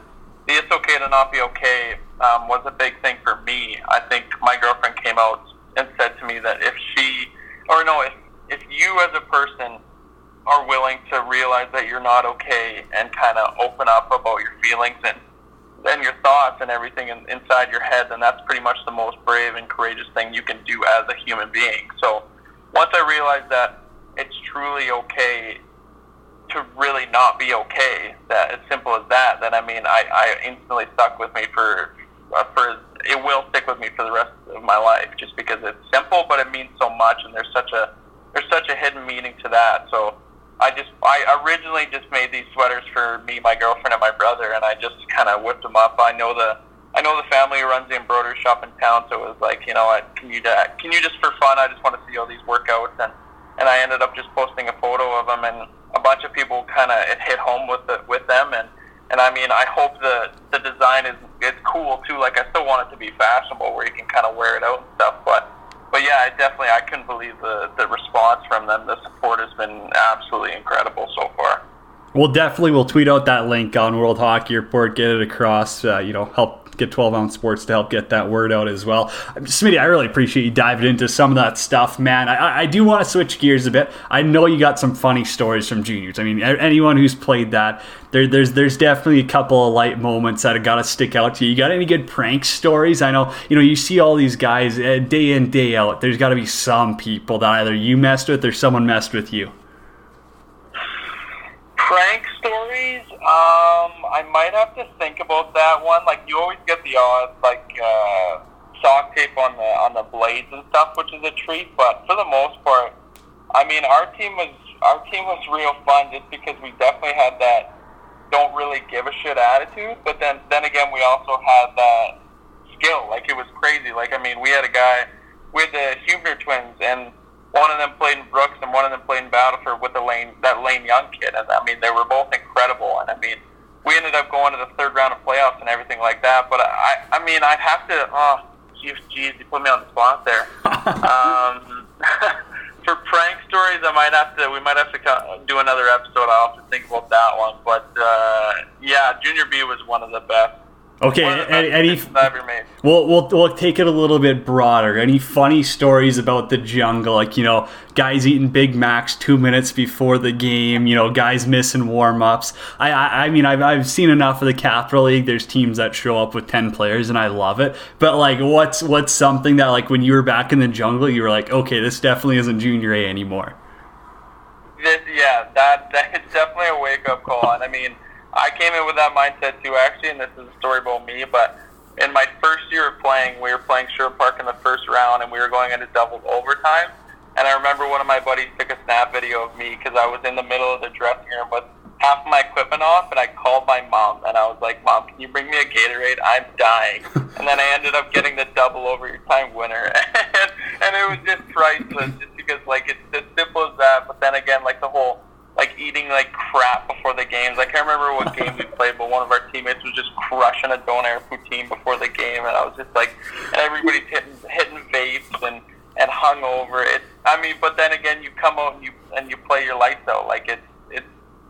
the it's okay to not be okay um, was a big thing for me. I think my girlfriend came out and said to me that if she, or no, if if you as a person are willing to realize that you're not okay and kind of open up about your feelings and and your thoughts and everything in, inside your head, then that's pretty much the most brave and courageous thing you can do as a human being. So once I realized that it's truly okay to really not be okay. That as simple as that. Then I mean, I, I instantly stuck with me for uh, for it will stick with me for the rest of my life, just because it's simple, but it means so much, and there's such a there's such a hidden meaning to that. So I just I originally just made these sweaters for me, my girlfriend, and my brother, and I just kind of whipped them up. I know the I know the family runs the embroidery shop in town, so it was like, you know what, can you can you just for fun? I just want to see all these workouts, and and I ended up just posting a photo of them, and a bunch of people kind of it hit home with the, with them, and and I mean I hope the the design is is cool too. Like I still want it to be fashionable where you can kind of wear it out and stuff, but. But yeah, I definitely I couldn't believe the, the response from them. The support has been absolutely incredible so far. Well, definitely we'll tweet out that link on World Hockey Report, get it across, uh, you know, help get 12 ounce sports to help get that word out as well. Smitty, I really appreciate you diving into some of that stuff, man. I, I do want to switch gears a bit. I know you got some funny stories from juniors. I mean, anyone who's played that, there, there's there's definitely a couple of light moments that have got to stick out to you. You got any good prank stories? I know you know you see all these guys uh, day in day out. There's got to be some people that either you messed with or someone messed with you. Prank stories? Um, I might have to think about that one. Like you always get the odd like uh, sock tape on the on the blades and stuff, which is a treat. But for the most part, I mean, our team was our team was real fun just because we definitely had that don't really give a shit attitude. But then then again, we also had that skill. Like it was crazy. Like I mean, we had a guy, had the Huebner twins, and one of them played in Brooks and one of them played in Battleford with the Lane that Lane Young kid. And I mean, they were both incredible. And I mean, we ended up going to the third round of playoffs and everything like that. But I, I mean, I'd have to. Oh, geez, geez, you put me on the spot there. um, for prank stories, I might have to. We might have to do another episode. I'll have to think about that one. But uh, yeah, Junior B was one of the best. Okay, any, any we'll, we'll we'll take it a little bit broader. Any funny stories about the jungle? Like you know, guys eating Big Macs two minutes before the game. You know, guys missing warm ups. I, I I mean, I've I've seen enough of the Capital League. There's teams that show up with ten players, and I love it. But like, what's what's something that like when you were back in the jungle, you were like, okay, this definitely isn't Junior A anymore. This, yeah, that that is definitely a wake up call, and I mean. I came in with that mindset too, actually, and this is a story about me. But in my first year of playing, we were playing Sherwood Park in the first round, and we were going into double overtime. And I remember one of my buddies took a snap video of me because I was in the middle of the dressing room with half of my equipment off, and I called my mom, and I was like, "Mom, can you bring me a Gatorade? I'm dying." and then I ended up getting the double overtime winner, and, and it was just priceless, just because like it's as simple as that. But then again, like the whole like eating like crap before the games. I can't remember what game we played, but one of our teammates was just crushing a donair poutine before the game, and I was just like, and everybody's hitting hitting vapes and and hungover. It, I mean, but then again, you come out and you and you play your lights out. Like it's it's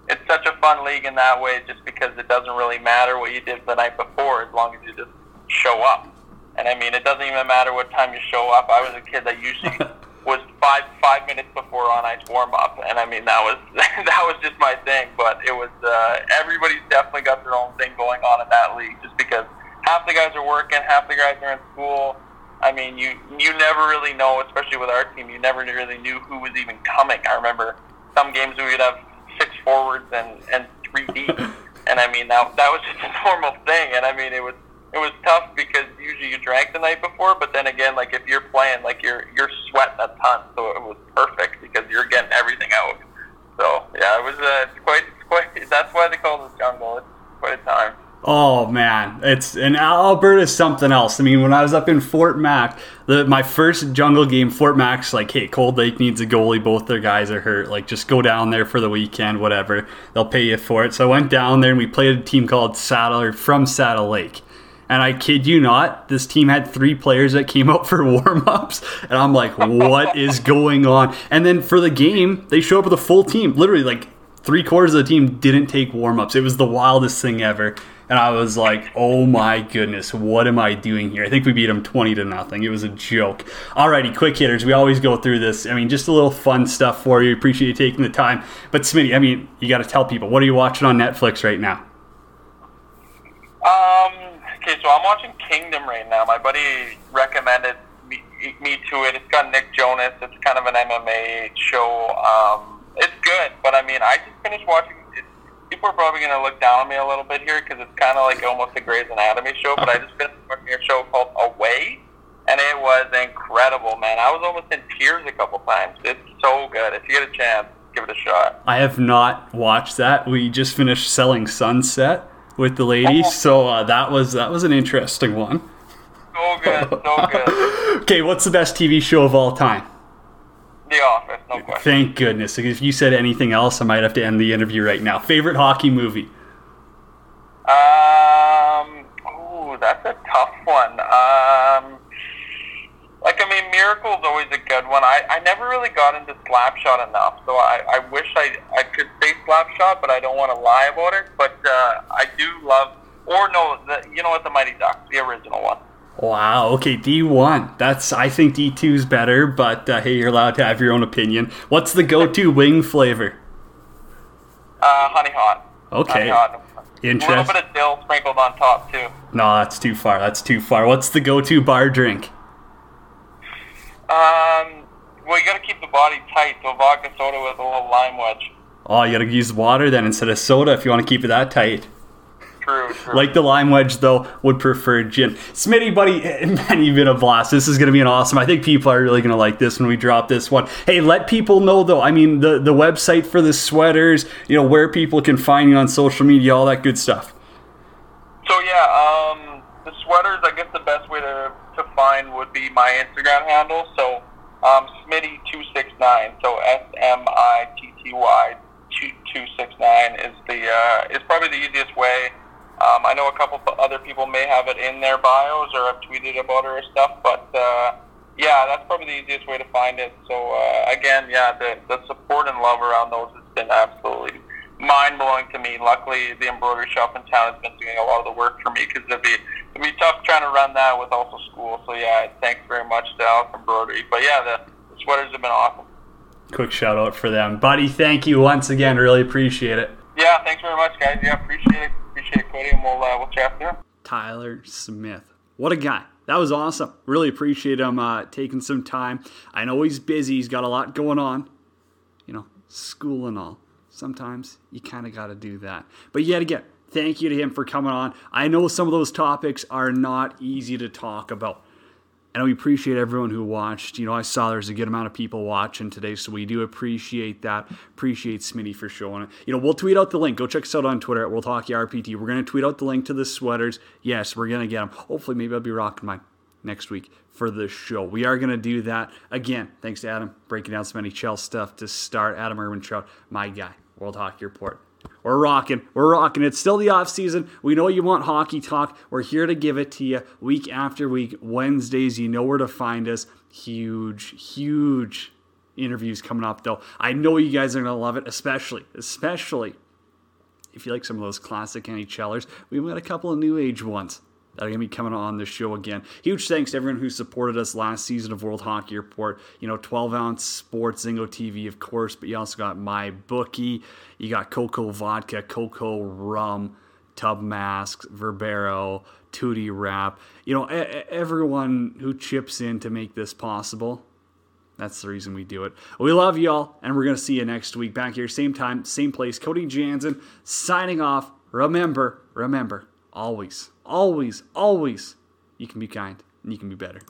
it's such a fun league in that way, just because it doesn't really matter what you did the night before, as long as you just show up. And I mean, it doesn't even matter what time you show up. I was a kid that usually was five five minutes before on ice warm up, and I mean that was that was just my thing. But it was uh, everybody's definitely got their own thing going on in that league, just because half the guys are working, half the guys are in school. I mean, you you never really know, especially with our team, you never really knew who was even coming. I remember some games we would have six forwards and and three deep, and I mean that that was just a normal thing. And I mean it was it was tough because usually you drank the night before, but then again, like if you're playing, like you're you're sweating a ton, so it was perfect because you're getting everything out. So yeah, it was uh, it's quite it's quite. That's why they call it jungle. It's quite a time. Oh man, it's and Alberta is something else. I mean, when I was up in Fort Mac, the my first jungle game, Fort Mac's like, hey, Cold Lake needs a goalie. Both their guys are hurt. Like, just go down there for the weekend, whatever. They'll pay you for it. So I went down there and we played a team called Saddle or from Saddle Lake. And I kid you not, this team had three players that came out for warm ups. And I'm like, what is going on? And then for the game, they show up with a full team. Literally, like three quarters of the team didn't take warm ups. It was the wildest thing ever. And I was like, oh my goodness, what am I doing here? I think we beat them 20 to nothing. It was a joke. Alrighty, quick hitters. We always go through this. I mean, just a little fun stuff for you. Appreciate you taking the time. But Smitty, I mean, you got to tell people, what are you watching on Netflix right now? Um, Okay, so I'm watching Kingdom right now. My buddy recommended me, me to it. It's got Nick Jonas. It's kind of an MMA show. Um, it's good, but I mean, I just finished watching. It. People are probably going to look down on me a little bit here because it's kind of like almost a Grey's Anatomy show. But I just finished watching a show called Away, and it was incredible, man. I was almost in tears a couple times. It's so good. If you get a chance, give it a shot. I have not watched that. We just finished Selling Sunset with the ladies. Oh. So uh, that was that was an interesting one. So good, so good. okay, what's the best TV show of all time? The Office, no question. Thank goodness. If you said anything else, I might have to end the interview right now. Favorite hockey movie? Um, ooh, that's a tough one. Um, like I is always a good one. I, I never really got into Slapshot enough, so I, I wish I I could say Slapshot, but I don't want to lie about it. But uh, I do love or no, the, you know what, the Mighty Ducks, the original one. Wow. Okay, D one. That's I think D two is better, but uh, hey, you're allowed to have your own opinion. What's the go-to wing flavor? Uh, honey hot. Okay. Honey hot. A Interest. little bit of dill sprinkled on top too. No, that's too far. That's too far. What's the go-to bar drink? Um, well, you gotta keep the body tight, so vodka soda with a little lime wedge. Oh, you gotta use water then instead of soda if you want to keep it that tight. True, true. Like the lime wedge, though, would prefer gin. Smitty, buddy, man, you've been a blast. This is going to be an awesome. I think people are really going to like this when we drop this one. Hey, let people know, though. I mean, the, the website for the sweaters, you know, where people can find you on social media, all that good stuff. So yeah, um, the sweaters. I guess the best way to, to would be my Instagram handle. So um, Smitty two six nine. So S M I T T Y two two six nine is the uh, is probably the easiest way. Um, I know a couple other people may have it in their bios or have tweeted about it or stuff, but uh, yeah, that's probably the easiest way to find it. So uh, again, yeah, the, the support and love around those has been absolutely mind blowing to me. Luckily, the embroidery shop in town has been doing a lot of the work for me because it'd be it'd be tough trying to run that with also school. So yeah, thanks very much to Alex Embroidery. But yeah, the, the sweaters have been awesome. Quick shout out for them. Buddy, thank you once again. Really appreciate it. Yeah, thanks very much, guys. Yeah, appreciate it. Appreciate it, Cody, and we'll uh, we'll chat soon. Tyler Smith. What a guy. That was awesome. Really appreciate him uh, taking some time. I know he's busy, he's got a lot going on, you know, school and all. Sometimes you kind of got to do that. But yet again, thank you to him for coming on. I know some of those topics are not easy to talk about. And we appreciate everyone who watched. You know, I saw there's a good amount of people watching today, so we do appreciate that. Appreciate Smitty for showing it. You know, we'll tweet out the link. Go check us out on Twitter at World Hockey RPT. We're going to tweet out the link to the sweaters. Yes, we're going to get them. Hopefully, maybe I'll be rocking mine next week for the show. We are going to do that. Again, thanks to Adam, breaking down some NHL stuff to start. Adam Irwin Trout, my guy, World Hockey Report. We're rocking. We're rocking. It's still the off season. We know you want hockey talk. We're here to give it to you week after week. Wednesdays, you know where to find us. Huge, huge interviews coming up, though. I know you guys are going to love it, especially, especially if you like some of those classic NHLers. We've got a couple of new age ones that are going to be coming on the show again. Huge thanks to everyone who supported us last season of World Hockey Report. You know, 12 ounce sports, Zingo TV, of course, but you also got My Bookie, you got Coco Vodka, Coco Rum, Tub Masks, Verbero, Tootie Wrap. You know, everyone who chips in to make this possible. That's the reason we do it. We love y'all, and we're going to see you next week back here, same time, same place. Cody Jansen signing off. Remember, remember, always, always, always, you can be kind and you can be better.